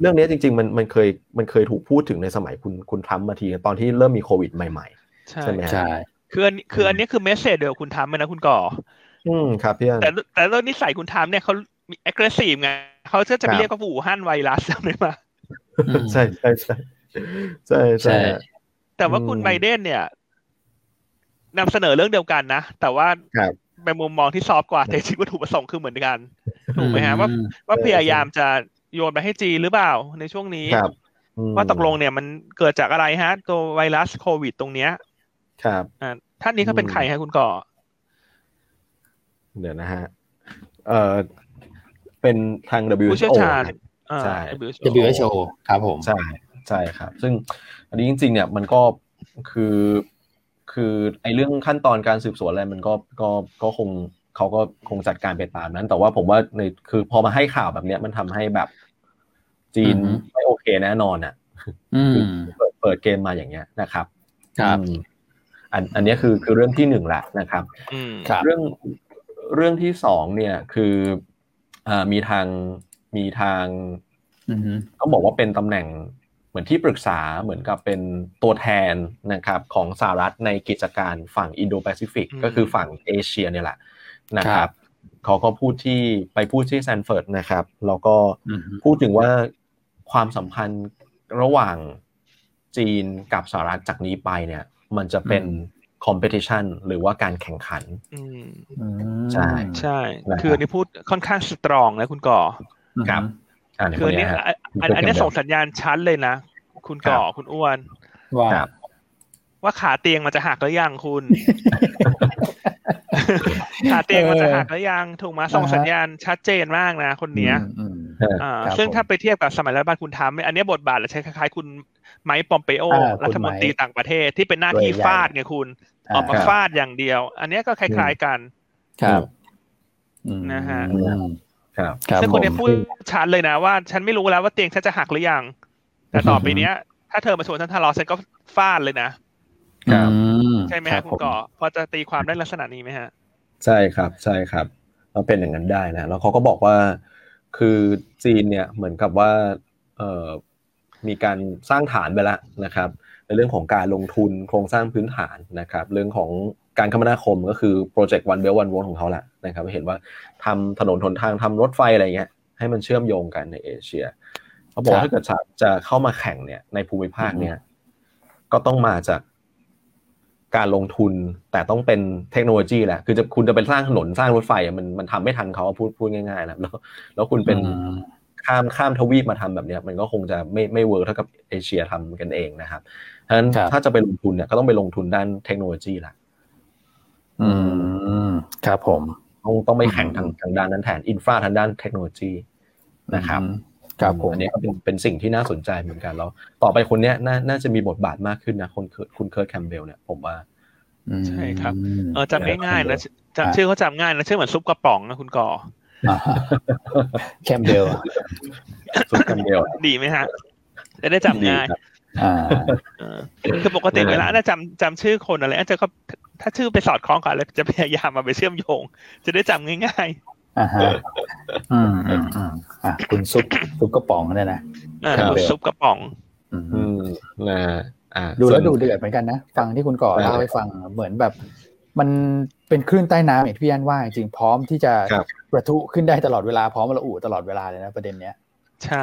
เรื่องนี้จริง ๆ มันมันเคยมันเคยถูกพูดถึงในสมัยคุณคุณทรัมป์มาทีตอนที่เริ่มมีโควิดใหม่ใช่ใช่ไหมฮะใช่คืออันคืออันนี้คือเมสเซจเดียวกับคุณทำเลยนะคุณก่อๆอืมครับพี่อันแต่แต่เรื่องนิสัยคุณทำเนี่ยเขามี aggressive ไงเขาจะจะไปครับเรียกว่าอู่ฮั่นไวรัสจำได้ไหมอืมใช่ใช่ใช่ใช่ใช่ใช่แต่ว่าคุณอืมไบเดนเนี่ยนำเสนอเรื่องเดียวกันนะ แต่ว่าครับเป็นมุมมองที่ซอฟต์กว่าแต่จริงๆวัตถุประสงค์คือเหมือนกัน ถูกไหมฮะว่าอืมว่าใช่พยายามจะ โยนไปให้จีนหรือเปล่าในช่วงนี้ครับอืมว่าตกลงเนี่ยมันเกิดจากอะไรฮะ ตัวไวรัสโควิดตรงเนี้ย ครับอ่าท่านนี้เขาเป็นอืมใครฮะคุณก่อ เดี๋ยวนะฮะ เอ่อเป็นทาง WHO ผู้เชี่ยวชาญครับอ่าใช่ WHO WHO ครับผม ใช่ ใช่ครับ ซึ่งอันนี้จริง ๆ เนี่ยมันก็คือ คือไอ้เรื่องขั้นตอนการสืบสวนอะไรมันก็ ก็ ก็คง เขาก็คงจัดการไปตามนั้น แต่ว่าผมว่าในคือพอมาให้ข่าวแบบเนี้ยมันทำให้แบบ จีนอือฮึไม่โอเคแน่นอนอะอืมเปิดเปิดเกมมาอย่างเงี้ยนะครับ ครับอืมอันอันเนี้ยคือคือเรื่องที่หนึ่งแหละนะครับอืมครับเรื่องเรื่องที่สองเนี่ยคืออ่ามีทางมีทางอือฮึก็บอกว่าเป็นตำแหน่งเหมือนที่ปรึกษาเหมือนกับเป็นตัวแทนนะครับของสหรัฐในกิจการฝั่งอินโดแปซิฟิกอืมก็คือฝั่งเอเชียเนี่ยแหละ นะครับครับเขาก็พูดที่ไปพูดที่แซนเฟิร์ดนะครับ แล้วก็อือฮึพูดถึงว่าความสัมพันธ์ระหว่างจีนกับสหรัฐจากนี้ไปเนี่ย มันจะเป็นคอมเพติชันหรือว่าการแข่งขันอืมอืมใช่ใช่นะครับคืออันนี้พูดค่อนข้างสตรองนะคุณก่อครับอ่าในคืออันนี้นี้ฮะอันอันอันนี้ส่งสัญญาณชัดเลยนะ คุณก่อคุณอ้วน ว่าครับว่าขาเตียงมันจะหักหรือยังคุณ ขาเตียงมันจะหักหรือยังถูกไหมส่งสัญญาณชัดเจนมากนะ คนเนี้ยอืมอ่าครับซึ่งผมถ้าไปเทียบกับสมัยรัฐบาลคุณทำอันเนี้ยบทบาทจะใช้คล้ายๆ คุณไมค์ปอมเปโออ่าคุณรัฐมนตรีไมค์ต่างประเทศที่เป็นหน้าที่ตัวใหญ่ฟาดไงคุณอ่าออกมาครับฟาดอย่างเดียว อันเนี้ยก็คล้ายๆกันครับอืมนะฮะอืมครับครับซึ่งคนเนี้ยผมพูดชัดเลยนะว่า ฉันไม่รู้แล้วว่าเตียงฉันจะหักหรือยัง แต่ต่อไปเนี้ย ถ้าเธอมาชวนฉันทะเลาะฉันก็ฟาดเลยนะครับอื ใช่ไหมรัฮะบคุณผมก่อพอจะตีความได้ลักษณะนี้ไหมฮะ ใช่ครับใช่ครับเราเป็นอย่างนั้นได้นะแล้วเขาก็บอกว่าคือจีนเนี่ยเหมือนกับว่าเอ่อมีการสร้างฐานไปแล้วนะครับ ในเรื่องของการลงทุนโครงสร้างพื้นฐานนะครับ เรื่องของการคมนาคมก็คือโปรเจกต์ One Belt One Road ของเขาแหละนะครับเห็นว่าทำถนนหนทางทำรถไฟอะไรเงี้ยให้มันเชื่อมโยงกันในเอเชียเขาบอกว่าถ้าเกิดจะจะเข้ามาแข่งเนี่ยในภูมิภาคเนี่ยก็ต้องมาจาก การลงทุนแต่ต้องเป็นเทคโนโลยีแหละคือจะคุณจะไปสร้างถนนสร้างรถไฟอะมันมันทำไม่ทันเขาอะพูดพูดง่ายๆนะแล้วแล้วคุณเป็นอืมข้ามข้ามทวีปมาทำแบบเนี้ยมันก็คงจะไม่ไม่ work เท่ากับเอเชียทำกันเองนะครับเพราะฉะนั้นครับถ้าจะไปลงทุนเนี่ยก็ต้องไปลงทุนด้านเทคโนโลยีแหละอืมครับผม ต้องต้องไปแข่งอืมทางทางด้านนั้นแทน infra ทางด้านเทคโนโลยีนะครับอืม ครับผมอันนี้ก็เป็นเป็นสิ่งที่น่าสนใจเหมือนกันแล้วต่อไปคนเนี้ยน่าน่าจะมีบทบาทมากขึ้นนะคนคุณ Kurt Campbell เนี่ยผมว่าอืมใช่ครับเออจำเออง่ายๆนะอ่าจำชื่อเขาจำง่ายนะชื่อเหมือนซุปกระป๋องนะคุณก่ออ่าแคมเบลสุดแคมเบลดีไหมฮะจะได้จำดีง่ายครับอ่าเออคือปกติเวลาน่าจำจำชื่อคนอะไรอาจจะก็ถ้าชื่อไปสอดคล้องกันแล้วจะพยายามมาไปเชื่อมโยง จะได้จำง่าย อ่าฮะอืมอืมอืมอะคุณซุปซุปกระป๋องเนี่ยนะๆอ่าครับคุณซุปกระป๋อง อืมอืมนะอ่าดูแล้วส่นดูเดือดเหมือนกันนะฟังที่คุณก่อใช่เล่าให้ฟังเหมือนแบบ มันเป็นคลื่นใต้น้ำอย่างที่พี่อันว่าจริงๆพร้อมที่จะครับประทุขึ้นได้ตลอดเวลาพร้อมระอุตลอดเวลาเลยนะประเด็นเนี้ยใช่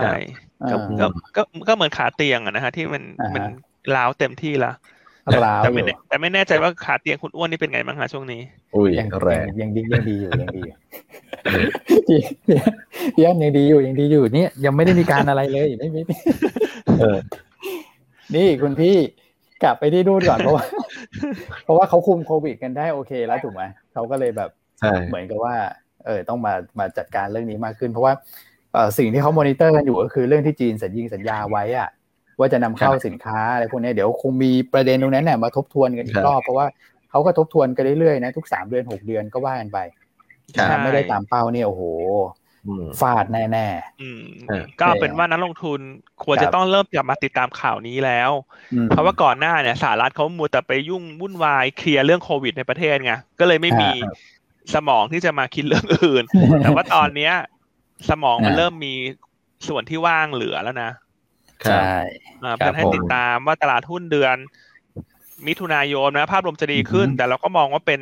ครับก็อ่าก็ก็ก็เหมือนขาเตียงอะนะฮะที่มันอ่าฮะมันล้าวเต็มที่ละ ร้าวแต่อไม่ยู่แน่แต่ไม่แน่ใจว่าขาเตียงคุณอ้วนนี่เป็นไงบ้างฮะช่วงนี้อุ้ยยังแรงยังดียังดีอยู่ยังดีอยู่พี่พี่อันยังดีอยู่ยังดีอยู่เนี่ยยังไม่ได้มีการอะไรเลยไม่ไม่ไม่เออนี่คุณพี่กลับไปที่นู่นก่อนเพราะว่าเพราะว่าเขาคุมโควิดกันได้โอเคแล้วถูกไหมเขาก็เลยแบบใช่เหมือนกับว่า เออต้องมามาจัดการเรื่องนี้มากขึ้น เพราะว่าเออสิ่งที่เขามอนิเตอร์กันอยู่ก็คือเรื่องที่จีนสัญญิงสัญญาไว้อะ ว่าจะนำเข้าสินค้าอะไรพวกนี้เดี๋ยวคงมีประเด็นตรงนั้นเนี่ยมาทบทวนกันอีกรอบเพราะว่าเขาก็ทบทวนกันเรื่อยๆนะทุกสามเดือนหกเดือนก็ว่ากันไปใช่ถ้าไม่ได้ตามเป้าเนี่ยโอ้โหอืมฟาดแน่อืมเออก็เอาเป็นว่านักลงทุนควรครัจะบต้องเริ่มกลับมาติดตามข่าวนี้แล้วๆอืมเพราะว่าก่อนหน้าเนี่ยสหรัฐเขามัวแต่ไปยุ่งวุ่นวายเคลียร์เรื่องโควิดในประเทศไงก็เลยไม่มีอ่าสมองที่จะมาคิดเรื่องอื่น แต่ว่าตอนเนี้ย สมองมันอ่าเริ่มมีส่วนที่ว่างเหลือแล้วนะครั ใช่บอ่าเพื่อให้ผมติดตามว่าตลาดหุ้นเดือน มิถุนายนนะ ภาพรวมจะดีขึ้นอือฮึแต่เราก็มองว่าเป็น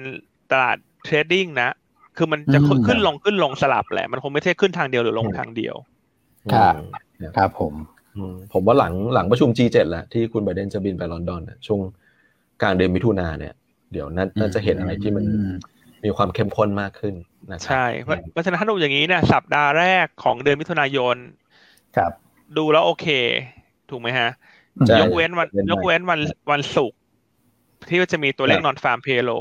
ตลาดเทรดดิ้งนะ คือมันจะขึ้นอืมขึ้นลงขึ้นลงสลับแหละ มันคงไม่ใช่ขึ้นทางเดียวหรือลงทางเดียว ครับอืมครับผมอืมผมว่าหลังหลังประชุม G7 แหละที่คุณไบเดนจะบินไปลอนดอนน่ะช่วงกลางเดือนมิถุนาเนี่ย เดี๋ยวน่าน่าจะเห็นอะไรที่มันอืมมีความเข้มข้นมากขึ้นนะครับใช่เพราะเพราะฉะนั้นถ้าดูอย่างนี้เนี่ยสัปดาห์แรกของเดือนมิถุนายนครับ ดูแล้วโอเค ถูกไหมฮะใช่ยกเว้นวันเว้นไปยกเว้นวันวันศุกร์ที่จะมีตัวเลขครับนอนฟาร์มเพโล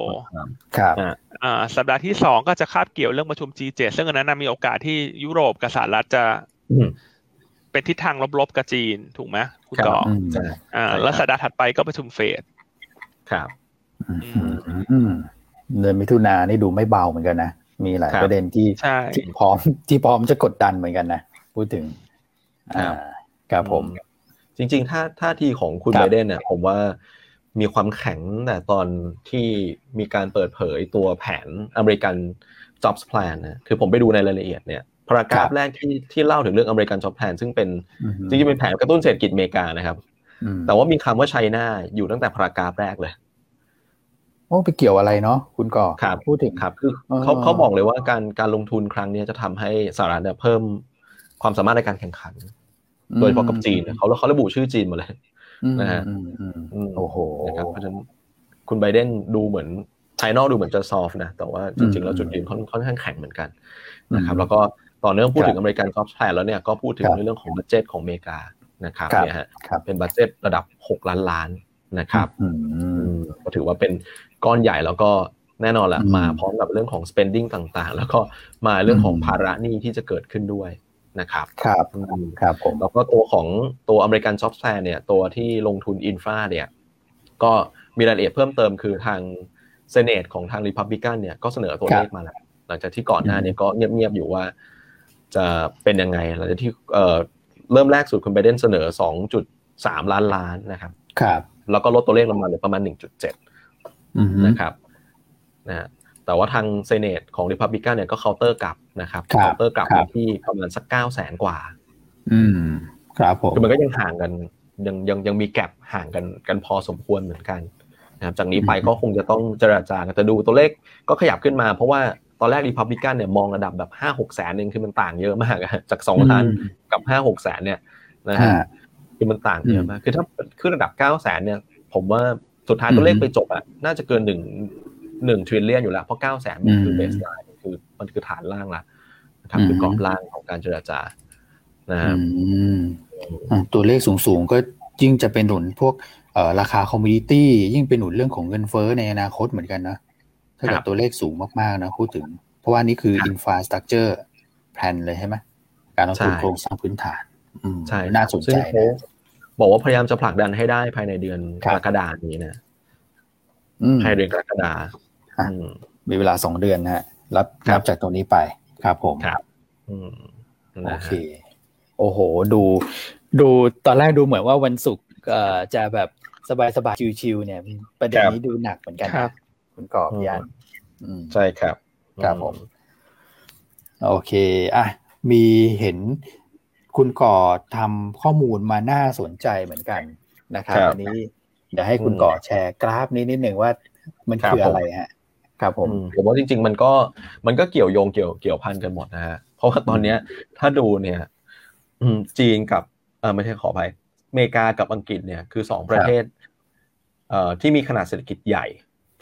ครับอ่าอ่าสัปดาห์ที่สองก็จะคาบเกี่ยวเรื่องประชุม G7 ซึ่งอันนั้นนะมีโอกาสที่ยุโรปกับสหรัฐจะอืมเป็นทิศทางลบๆกับจีน ถูกไหมคุณครับก่ออืมใช่อ่าใช่แล้วครับสัปดาห์ถัดไปก็ประชุมเฟดครับอืมอืมเดือนมิถุนานี่ดูไม่เบาเหมือนกันนะ มีหลายครับประเด็นที่ใช่ที่พร้อมที่พร้อมจะกดดันเหมือนกันนะ พูดถึงครับ อ่าครับผม จริง ๆ ถ้าท่าทีของคุณครับไบเดนเนี่ย ผมว่ามีความแข็งแต่ตอนที่มีการเปิดเผยตัวแผนอเมริกัน jobs plan นะคือผมไปดูในรายละเอียดเนี่ย paragraph แรกที่ที่เล่าถึงเรื่องอเมริกัน job plan ซึ่งเป็นอืมจริงๆเป็นแผนกระตุ้นเศรษฐกิจอเมริกานะครับอืมแต่ว่ามีคำว่า China อยู่ตั้งแต่ paragraph แรกเลยโอ้ไปเกี่ยวอะไรเนาะคุณก่อครับพูดถึงครับคืออ่าเขาเขาบอกเลยว่าการการลงทุนครั้งเนี้ยจะทำให้สหรัฐเนี่ยเพิ่ม ความสามารถในการแข่งขัน โดยเฉพาะกับจีนเนี่ยเขาเขาระบุชื่อจีนหมดเลยอืมนะฮะอืมอืมอืมโอ้โหนะครับเพราะฉะนั้นคุณไบเดนดูเหมือนภายนอกดูเหมือนจะ soft นะ แต่ว่าจริงๆแล้วจุดยืนค่อนค่อนข้างแข็งเหมือนกันนะครับอืมแล้วก็ต่อเนื่องพูดครับถึง American Jobs Plan แล้วเนี่ยก็พูดถึงครับในเรื่องของ budget ของอเมริกานะครับครับเนี่ยฮะครับเป็น budget ระดับ 6 ล้านล้านนะครับอืมอืมก็ถือว่าเป็นก้อนใหญ่แล้วก็แน่นอนแหละอืมมาพร้อมกับเรื่องของ spending ต่างๆ แล้วก็มาเรื่องของอืมภาระหนี้ที่จะเกิดขึ้นด้วย นะครับ ครับอืมครับผมแล้วก็ตัวของตัว American Jobs Plan เนี่ย ตัวที่ลงทุน infra เนี่ย ก็มีรายละเอียดเพิ่มเติมคือทาง Senate ของทางรีพับลิกันเนี่ยก็เสนอตัวเลขมาแล้ว หลังจากที่ก่อนหน้าเนี่ยก็เงียบๆอยู่ว่า จะเป็นยังไงหลังจากที่เอ่อเริ่มแรกสุดคุณไบเดนเสนอ 2.3 ล้านล้านนะครับ ครับ แล้วก็ลดตัวเลขลงมาเหลือประมาณ 1.7อืมนะครับนะฮะ แต่ว่าทาง Senate ของรีพับลิกันเนี่ยก็เคาน์เตอร์กลับนะครับครับเคาน์เตอร์กลับครับมาที่ประมาณสัก9แสนกว่า อืม ครับผมคือมันก็ยังห่างกัน ยังยังยังมี gap ห่างกันกันพอสมควรเหมือนกันนะครับจากนี้ไปอืมก็คงจะต้องเจราจากันแต่ดูตัวเลขก็ขยับขึ้นมาเพราะว่าตอนแรกรีพับลิกันเนี่ยมองระดับแบบห้าหกแสนเองคือมันต่างเยอะมากอะจากสองล้านกับห้าหกแสนเนี่ยนะฮะฮะคือมันต่างเยอะมากคือถ้าขึ้นระดับเก้าแสนเนี่ย ผมว่าสุดท้ายตัวเลขอืมไปจบอะน่าจะเกินหนึ่ง หนึ่ง trillion อยู่แล้ว เพราะเก้าแสนมันคือ baseline คือมันคือฐานล่างละนะครับอืมคือกรอบล่างของการเจราจานะฮะอืมอะตัวเลขสูงๆก็ยิ่งจะเป็นหนุนพวกเอ่อราคาคอมมูนิตี้ยิ่งเป็นหนุนเรื่องของเงินเฟ้อในอนาคตเหมือนกันนะถ้าเกิครัดบตัวเลขสูงมากๆนะพูดถึง เพราะว่านี่คือครับ infrastructure plan เลยใช่ไหมการลงทุนใช่โครงสร้างพื้นฐานอืมใช่น่าสนซึ่ใจงเขานะบอกว่าพยายามจะผลักดันให้ได้ภายในเดือนครักบรกฎาคมนี้นะอืมภายในเดือนกรกฎาค มอะอืมมีเวลาสองเดือนนะฮะ รับครับนับจากตรงนี้ไปครับผมครับอืมโอนะเคฮะโอ้โห ดู ดูตอนแรกดูเหมือนว่าวันศุกร์เอ่อจะแบบสบายๆชิวๆเนี่ย ประเด็นนี้ดูหนักเหมือนกันครันะบคุณกอบพี่ยันอืมใช่ครับ ครับผม โอเค อะ มีเห็นคุณก่อทำข้อมูลมาน่าสนใจเหมือนกันนะครับครับอันนี้เดี๋ยวให้คุณอืมก่อแชร์กราฟนี้นิดหนึ่งว่ามันครับคืออะไรฮะ ครับผมอืมผมว่าจริง ๆ มันก็มันก็เกี่ยวโยงเกี่ยวเกี่ยวพันกันหมดนะฮะเพราะว่าตอนเนี้ยถ้าดูเนี่ยอืมจีนกับเออไม่ใช่ขออภัยอเมริกากับอังกฤษเนี่ยคือสองประเทศเอ่อที่มีขนาดเศรษฐกิจใหญ่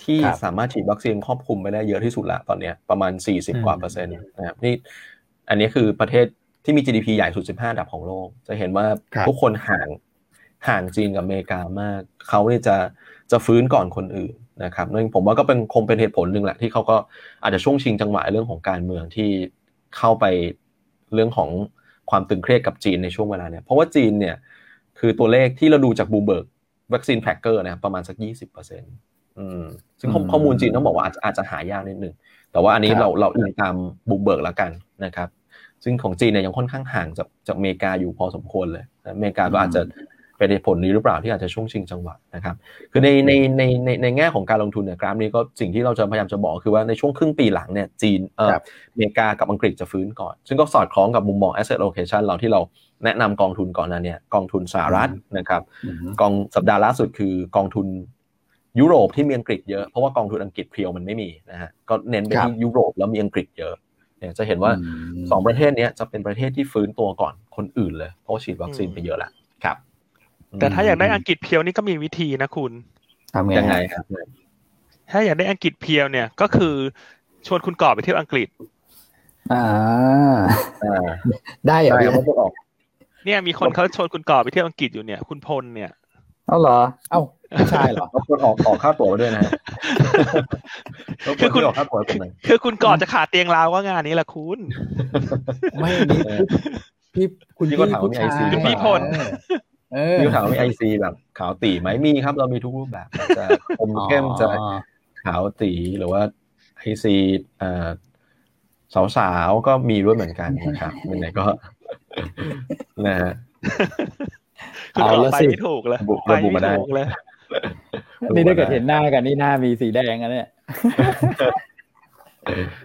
ที่ครับสามารถฉีดวัคซีนครอบคลุมไปได้เยอะที่สุดละตอนเนี้ยประมาณ 40 กว่าอืมเปอร์เซ็นต์นะครับนี่อันนี้คือประเทศที่มี GDP ใหญ่สุด 15 อันดับของโลก จะเห็นว่าครับทุกคนห่างห่างจีนกับอเมริกามาก เขาเนี่ยจะจะฟื้นก่อนคนอื่น นะครับนั่นผมว่าก็เป็นคงเป็นเหตุผลหนึ่งแหละที่เขาก็อาจจะช่วงชิงจังหวะเรื่องของการเมืองที่เข้าไปเรื่องของความตึงเครียดกับจีนในช่วงเวลาเนี่ยเพราะว่าจีนเนี่ยคือตัวเลขที่เราดูจาก Bloomberg vaccine tracker นะครับประมาณสักยี่สิบเปอร์เซ็นต์ซึ่งข้ออืมข้อมูลจีนต้องบอกว่าอาจจะอาจจะหายากนิดนึงแต่ว่าอันนี้ครับเราเราอิงตามบูเบิร์กแล้วกันนะครับ ซึ่งของจีนเนี่ยยังค่อนข้างห่างจากจากอเมริกาอยู่พอสมควรเลยนะอเมริกาก็อาจจะ เป็นเหตุผลนี้หรือเปล่าที่อาจจะช่วงชิงจังหวะนะครับ คือในในในในในแง่ของการลงทุนเนี่ยกราฟนี้ก็สิ่งที่เราจะพยายามจะบอกคือว่าในช่วงครึ่งปีหลังเนี่ยจีนเออครับอเมริกากับอังกฤษจะฟื้นก่อน ซึ่งก็สอดคล้องกับมุมมอง asset allocation เราที่เราแนะนำกองทุนก่อนหนั้นเนี่ยกองทุนสหรัฐนะครับอืมกองสัปดาห์ล่าสุดคือกองทุนยุโรปที่มีอังกฤษเยอะเพราะว่ากองทุนอังกฤษเพียวมันไม่มีนะฮะก็เน้นไปครับที่ยุโรปแล้วมีอังกฤษเยอะเนี่ยจะเห็นว่าอืมสองประเทศเนี้ยจะเป็นประเทศที่ฟื้นตัวก่อนคนอื่นเลย เพราะว่าฉีดวัคซีนไปเยอะแล้วครับ แต่ถ้าอยากได้อังกฤษเพียวนี่ก็มีวิธีนะคุณทำไงยังไงฮะครับ ถ้าอยากได้อังกฤษเพียวเนี่ยก็คือชวนคุณก่อไปเที่ยวอังกฤษ อ่าอ่าได้เหรอได้พี่ครับมันจะออกเนี่ยมีคนเขาชวนคุณก่อไปเที่ยวอังกฤษอยู่เนี่ย คุณพลเนี่ยเอาเหรอ เอ้าผู้ชายเหรอรบกวนออกออกค่าตั๋วมาด้วยนะฮะรบกคืวนอคุณช่วยออกค่าตั๋วผมหน่อยคือคุณก่อจะขาดเตียงราวก็งานนี้แหละคุณ ไม่นี่พี่คุณพี่พี่ก็ถามว่าผู้มีชาย IC หรือเปล่าพี่พลเออ พี่ก็ถามว่ามีไอซีแบบขาวตีไหมมีครับ เรามีทุกรูปแบบจะคมเข้มจะอ๋อขาวตีหรือว่าไอซีเอ่อสาวๆก็มีด้วยเหมือนกันนะครับยังไงก็นะฮะคุณเอาก่อละไปสิไม่ถูกเลยบุกไประบุไม่มาได้ถูกเลยนี่ถ้าเกิดเห็นหน้ากันนี่หน้ามีสีแดงอะเนี่ย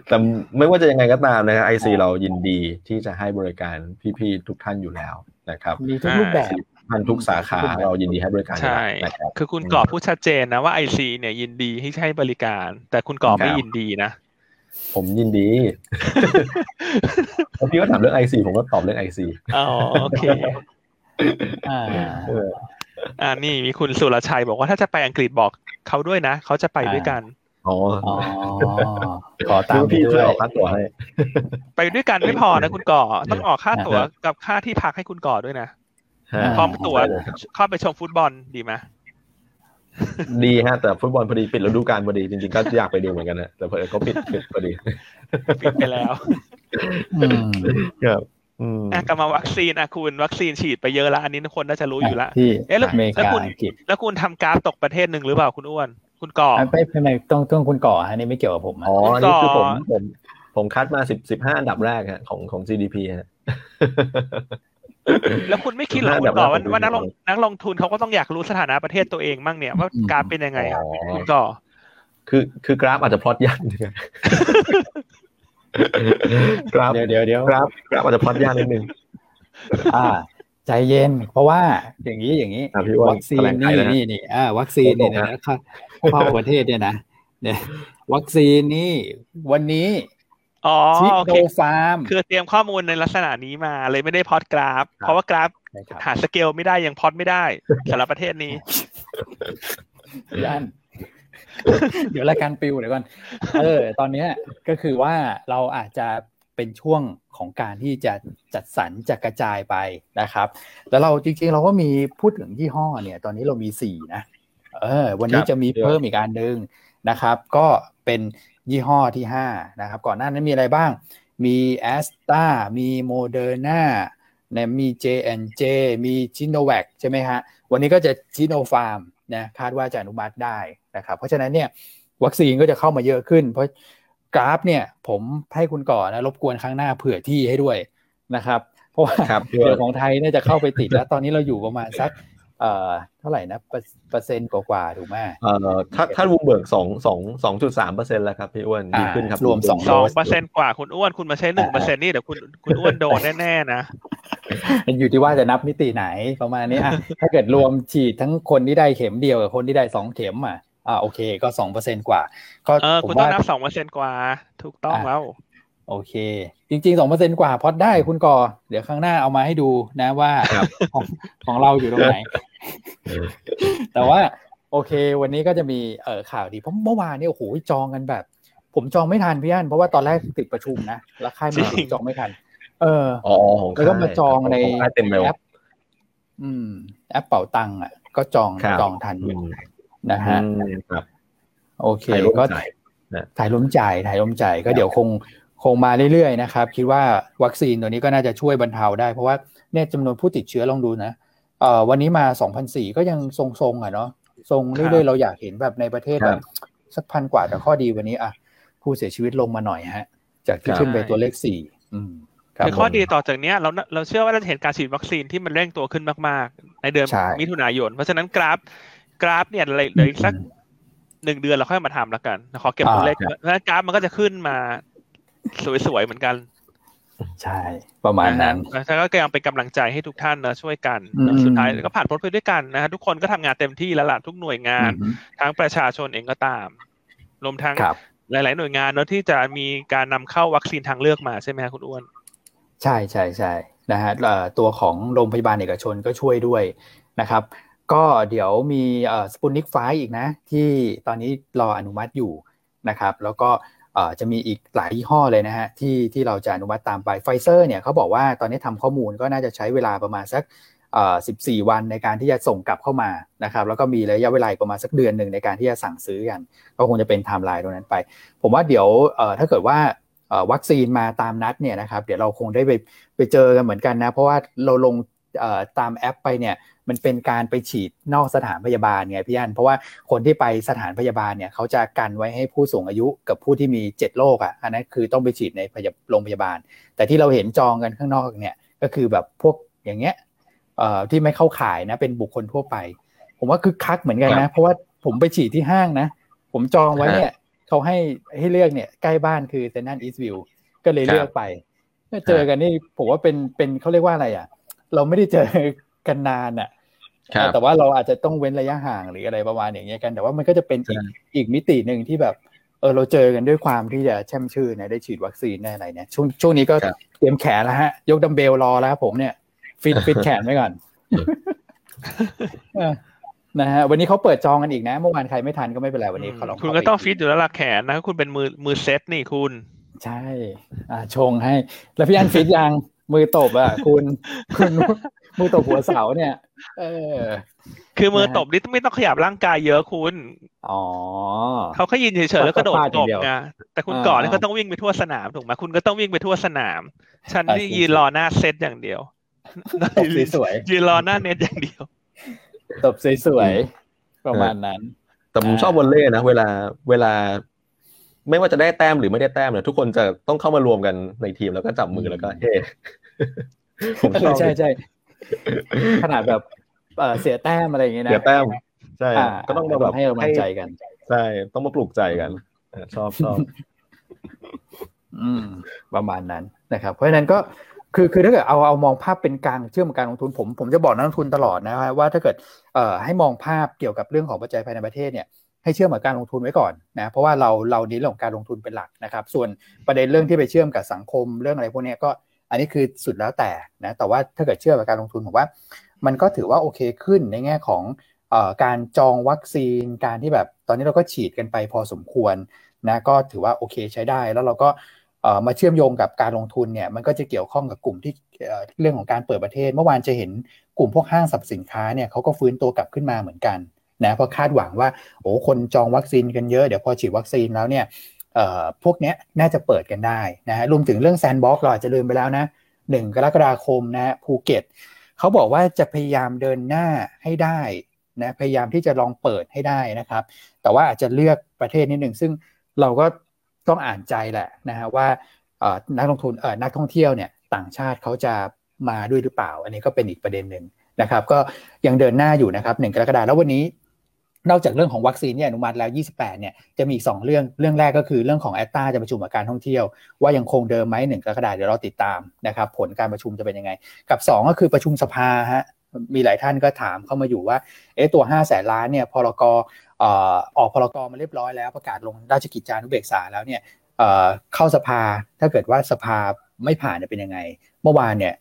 แต่ไม่ว่าจะยังไงก็ตามนะครับไอซีเรายินดีที่จะให้บริการพี่ๆทุกท่านอยู่แล้วนะครับ มีทุกรูปแบบ ท่านทุกสาขาเรายินดีให้บริการอยู่ใช่แล้วนะครับคือคุณก่อพูดชัดเจนนะว่าไอซีเนี่ยยินดีให้ใช้บริการ แต่คุณก่อไม่ครับยินดีนะผมยินดีแล้วพี่ก็ถามเรื่องไอซีผมก็ตอบเรื่องไอซีอ๋อโอเคอ่าอ่านี่มีคุณสุรชัยบอกว่าถ้าจะไปอังกฤษบอกเขาด้วยนะเขาจะไปด้วยกันอ๋ออ๋อขอตามพี่ไปช่ด้วยวยออกค่าตั๋วให้ไปด้วยกันไม่พอนะคุณก่อต้องออกค่าตั๋วกับค่าที่พักให้คุณก่อด้วยนะฮะ พร้อมตั๋วได้เลยครับเข้าไปชมฟุตบอลดีไหมดีฮะ แต่ฟุตบอลพอดีปิดฤดูกาลพอดีจริงๆก็อยากไปดูเหมือนกันนะแต่พอดีก็ปิดปิดพอดีปิดไปแล้วอืมครับอืมอะกลับมาวัคซีนอะคุณวัคซีนฉีดไปเยอะแล้วอันนี้ทุกคนน่าจะรู้อยู่แล้วที่เอ๊ะแล้วอเมริแล้วกาคุณอังกฤษแล้วคุณทำกราฟตกประเทศหนึ่งหรือเปล่าคุณอ้วน คุณก่ออะไม่ไม่ไม่ต้องต้องคุณก่อฮะนี่ไม่เกี่ยวกับผมอะอ๋อคุณอันนี่คือก่ผอมผมผมคัดมาสิบสิบห้าอันดับแรกฮะของของ GDP ฮะ แล้วคุณไม่คิดเหรอน่าคุณก่อว่าแบบว่าว่านักลงนักลงทุนเขาก็ต้องอยากรู้สถานะประเทศตัวเองบ้างเนี่ยว่ากราฟเป็นยังไงอะอ๋อคุณก่อคือคือกราฟอาจจะพลอตยากนิดนึงกราฟเดี๋ยวเดี๋ยวเดี๋ยวกราฟกราฟอาจจะพลอตยากนิดนึงอ่า ใจเย็น เพราะว่าอย่างนี้อย่างนี้อะพี่อ้วนวัคซีนแถลงไขนี่แล้วนะนี่นี่อ่าวัคซีนเนี่ยผมบอกนะนะเข้าเข้าประเทศเนี่ยนะเนี่ยวัคซีนนี่วันนี้ อ๋อชิโอโนเคฟาร์มคือเตรียมข้อมูลในลักษณะนี้มาเลยไม่ได้พอดกราฟ เพราะว่ากราฟครับหาสเกลไม่ได้ยังพอดไม่ได้สำหรับประเทศนี้ย่านเดี๋ยวรายการปิวเดี๋ยวก่อน เออ ตอนเนี้ยก็คือว่าเราอาจจะเป็นช่วงของการที่จะจัดสรรจะกระจายไปนะครับ แล้วเราจริงๆ เราก็มีพูดถึงยี่ห้อเนี่ย ตอนนี้เรามีสี่นะ เออ วันนี้ครับจะมีเพิ่มอีกอันหนึ่งนะครับ ก็เป็น ยี่ห้อที่ห้านะครับก่อนหน้านั้นมีอะไรบ้าง มีแอสตร้ามีโมเดอร์นาเนี่ยมี J&J มีซิโนแวคใช่ไหมฮะ วันนี้ก็จะซิโนฟาร์มนะคาดว่าจะอนุมัติได้นะครับ เพราะฉะนั้นเนี่ยวัคซีนก็จะเข้ามาเยอะขึ้น เพราะกราฟเนี่ยผมให้คุณก่อนนะรบกวนครั้งหน้าเผื่อที่ให้ด้วยนะครับ เพราะว่าครับเดี๋ยวของไทยเนี่ยจะเข้าไปติดแล้ว ตอนนี้เราอยู่ประมาณสัก เอ่อเท่าไหร่นะเปอร์เปอร์เซ็นต์กว่าๆถูกไหมเอ่อถ้าถ้ารูมเบิร์กสองสองสองจุดสามเปอร์เซ็นต์แล้วครับพี่อ้วนดีขึ้นครับอ่ารวมสองสองเปอร์เซ็นกว่าคุณอ้วนคุณมาใช้หนึ่งเปอร์เซ็นนี่เดี๋ยวคุณคุณอ้วนโดนแน่ๆนะอยู่ที่ว่าจะนับมิติไหนประมาณนี้อะถ้าเกิดรวมฉีดทั้งคนที่ได้เข็มเดียวกับคนที่ได้สองเข็มอะอ่าโอเคก็สองเปอร์เซ็นกว่า ก็เออผมคุณต้องว่านับสองเปอร์เซ็นกว่า ถูกต้องแล้วโอเค จริงๆสองเปอร์เซ็นกว่าพอดได้คุณก่อ เดี๋ยวข้างหน้าเอามาให้ดูนะว่าครับของของเราอยู่ตรงไหน แต่ว่าโอเค วันนี้ก็จะมีเออข่าวดีเพราะเมื่อวานเนี่ยโอ้โหจองกันแบบ ผมจองไม่ทันพี่อันเพราะว่าตอนแรกติดประชุมนะแล้วค่ายมือจริงจองไม่ทัน เอออ๋อของแล้วก็มาจองในของค่ายเต็มเร็วแอปอืม แอปเป่าตังค์อะ ก็จองครับจองทันออืยู่มนะฮะอืมครับโอเคใครร่วมก็จ่ายถ่ายร่วมจ่ายถ่ายร่วมจ่ายก็เดี๋ยวคงคงมาเรื่อยๆนะครับ คิดว่าวัคซีนตัวนี้ก็น่าจะช่วยบรรเทาได้ เพราะว่าเนี่ยจำนวนผู้ติดเชื้อลองดูนะ เอ่อวันนี้มา2,004ก็ยังทรงๆอะเนาะทรงเรื่อยๆเราอยากเห็นแบบในประเทศครัแบบบสักพันกว่าแต่ข้อดีวันนี้อะผู้เสียชีวิตลงมาหน่อยฮะ จากที่ครับขึ้นไปตัวเลขสี่อืมครับคือข้อผมดีต่อจากเนี้ยเราเราเชื่อว่าเราจะเห็นการฉีดวัคซีนที่มันเร่งตัวขึ้นมาก ๆ ในเดือนใช่มิถุนายน เพราะฉะนั้นกราฟกราฟเนี่ยเลยเลยสักหนึ่งเดือนเราค่อยมาทำแล้วกันขอเก็บตัวเลขอ่าเพราะฉะนั้นกราฟมันก็จะขึ้นมาสวยๆเหมือนกัน ใช่ ประมาณนั้นนะฮะแล้วก็ยังเป็นกำลังใจให้ทุกท่านนะช่วยกันอืมสุดท้ายก็ผ่านพ้นไปด้วยกันนะฮะทุกคนก็ทำงานเต็มที่แล้วล่ะทุกหน่วยงานอืมทั้งประชาชนเองก็ตาม รวมทั้งครับหลาย ๆ หน่วยงานเนอะที่จะมีการนำเข้าวัคซีนทางเลือกมาใช่ไหมฮะคุณอ้วน ใช่ใช่ใช่นะฮะเอ่อตัวของโรงพยาบาลเอกชนก็ช่วยด้วยนะครับ ก็เดี๋ยวมีสปุนิกไฟอีกนะ ที่ตอนนี้รออนุมัติอยู่นะครับ แล้วก็เอ่อ จะมีอีกหลายยี่ห้อเลยนะฮะที่ที่เราจะอนุมัติตามไปไฟเซอร์เนี่ยเขาบอกว่าตอนนี้ทำข้อมูลก็น่าจะใช้เวลาประมาณสัก14 วันในการที่จะส่งกลับเข้ามานะครับแล้วก็มีระยะเวลาประมาณสักเดือนหนึ่งในการที่จะสั่งซื้อกัน ก็คงจะเป็นไทม์ไลน์ตรงนั้นไป ผมว่าเดี๋ยวถ้าเกิดว่าวัคซีนมาตามนัดเนี่ยนะครับเดี๋ยวเราคงได้ไปไปเจอกันเหมือนกันนะ เพราะว่าเราลง ตามแอปไปเนี่ยมันเป็นการไปฉีดนอกสถานพยาบาลไงพี่อันเพราะว่าคนที่ไปสถานพยาบาลเนี่ยเขาจะกันไว้ให้ผู้สูงอายุกับผู้ที่มีเจ็ดโรคอะอันนั้นคือต้องไปฉีดในพยาโรงพยาบาล แต่ที่เราเห็นจองกันข้างนอกเนี่ยก็คือแบบพวกอย่างเงี้ยเอ่อที่ไม่เข้าข่ายนะเป็นบุคคลทั่วไป ผมว่าคึกคักเหมือนกันนะ เพราะว่าผมไปฉีดที่ห้างนะ ผมจองไว้เนี่ยเขาให้ให้เลือกเนี่ยใกล้บ้านคือเซนนันอีสต์วิวก็เลยเลือกไปถ้าเจอกันนี่ผมว่าเป็นเป็นเขาเรียกว่าอะไรอะ เราไม่ได้เจอกันนานอะครับแต่ว่าเราอาจจะต้องเว้นระยะห่างหรืออะไรประมาณอย่างเงี้ยกัน แต่ว่ามันก็จะเป็นอีกใช่อีกมิติหนึ่งที่แบบเออเราเจอกันด้วยความที่จะแช่มชื่นนะได้ฉีดวัคซีนได้อะไรเนี่ยช่วงช่วงนี้ก็ครับเตรียมแขนแล้วฮะ ยกดัมเบลรอแล้วครับผมเนี่ย ฟิตฟิตแขนไว้ก่อนเออนะฮะวันนี้เขาเปิดจองกันอีกนะ เมื่อวานใครไม่ทันก็ไม่เป็นไรวันนี้เขาลองคุณเข้าก็ไปต้องฟิตอยู่แล้วล่ะแขนนะ คุณเป็นมือมือเซตนี่คุณ ใช่ อ่าชงให้ แล้วพี่อันฟิตยัง มือตบอะ คุณคุณมือตบหัวเสาเนี่ย เออ คือมือนะฮะตบนี่ไม่ต้องขยับร่างกายเยอะคุณ อ๋อเขาแค่ยืนเฉยๆแล้วก็โดดฟาดอตย่าบงเดียวไงแต่คุณอ่าก่อนนี่เขาต้องวิ่งไปทั่วสนามถูกไหมคุณก็ต้องวิ่งไปทั่วสนาม ฉันอ่านี่จริงๆยืนรอหน้าเซตอย่างเดียวตบสวยยืนรอหน้าเน็ตอย่างเดียวๆตบสวยๆประมาณนั้น แต่ผมอ่าชอบวอลเล่นะ เวลาเวลา ไม่ว่าจะได้แต้มหรือไม่ได้แต้มเนี่ยทุกคนจะต้องเข้ามารวมกันในทีมแล้วก็จับมือแล้วก็เฮ้ผมชอบใช่ใช่ขนาดแบบเอ่อเสียแต้มอะไรอย่างเงี้ยนะเสียแต้มใช่อ่าก็ต้องมาแบบให้กำลังใจกันใช่ต้องมาปลุกใจกันเออชอบชอบอืมประมาณนั้นนะครับ เพราะฉะนั้นก็คือคือถ้าเกิดเอาเอามองภาพเป็นกลางเชื่อมกับการลงทุนผมผมจะบอกนักลงทุนตลอดนะว่าถ้าเกิดเอ่อให้มองภาพเกี่ยวกับเรื่องของปัจจัยภายในประเทศเนี่ย ให้เชื่อมกับการลงทุนไว้ก่อนนะเพราะว่าเราเราเน้นเรื่องการลงทุนเป็นหลักนะครับ ส่วนประเด็นเรื่องที่ไปเชื่อมกับสังคมเรื่องอะไรพวกนี้ก็อันนี้คือสุดแล้วแต่นะแต่ว่าถ้าเกิดเชื่อมกับการลงทุนผมว่า มันก็ถือว่าโอเคขึ้นในแง่ของอการจองวัคซีนการที่แบบตอนนี้เราก็ฉีดกันไปพอสมควรนะก็ถือว่าโอเคใช้ได้แล้วเราก็มาเชื่อมโยงกับการลงทุนเนี่ยมันก็จะเกี่ยวข้องกับกลุ่มที่เรื่องของการเปิดประเทศ เมื่อวานจะเห็นกลุ่มพวกห้างสรรพสินค้าเนี่ยเขาก็ฟื้นตัวกลับขึ้นมาเหมือนกัน นะเพราะคาดหวังว่าโอ้คนจองวัคซีนกันเยอะเดี๋ยวพอฉีดวัคซีนแล้วเนี่ยพวกนี้น่าจะเปิดกันได้นะฮะรวมถึงเรื่อง sandbox เราอาจจะลืมไปแล้วนะหนึ่งกรกฎาคมนะภูเก็ตเขาบอกว่าจะพยายามเดินหน้าให้ได้นะพยายามที่จะลองเปิดให้ได้นะครับ แต่ว่าอาจจะเลือกประเทศนิดหนึ่งซึ่งเราก็ต้องอ่านใจแหละนะฮะว่านักลงทุนเอ่อนักท่องเที่ยวเนี่ยต่างชาติเขาจะมาด้วยหรือเปล่า อันนี้ก็เป็นอีกประเด็นหนึ่งนะครับ ก็ยังเดินหน้าอยู่นะครับหนึ่งกรกฎาคมแล้ววันนี้ นอกจากเรื่องของวัคซีนที่อนุมัติแล้ว 28 เนี่ย จะมีอีกสองเรื่อง เรื่องแรกก็คือเรื่องของแอตตาจะประชุมกับการท่องเที่ยว ว่ายังคงเดิมไหมหนึ่งกรกฎาคมเดี๋ยวเราติดตามนะครับ ผลการประชุมจะเป็นยังไง กับ 2 ก็คือประชุมสภาฮะ มีหลายท่านก็ถามเข้ามาอยู่ว่า เอ๊ะ ตัว5แสนล้านเนี่ย พรกอออกพรกมาเรียบร้อยแล้วประกาศลงราชกิจจานุเบกษาแล้วเนี่ยเข้าสภา ถ้าเกิดว่าสภาไม่ผ่านจะเป็นยังไง เมื่อวานเนี่ย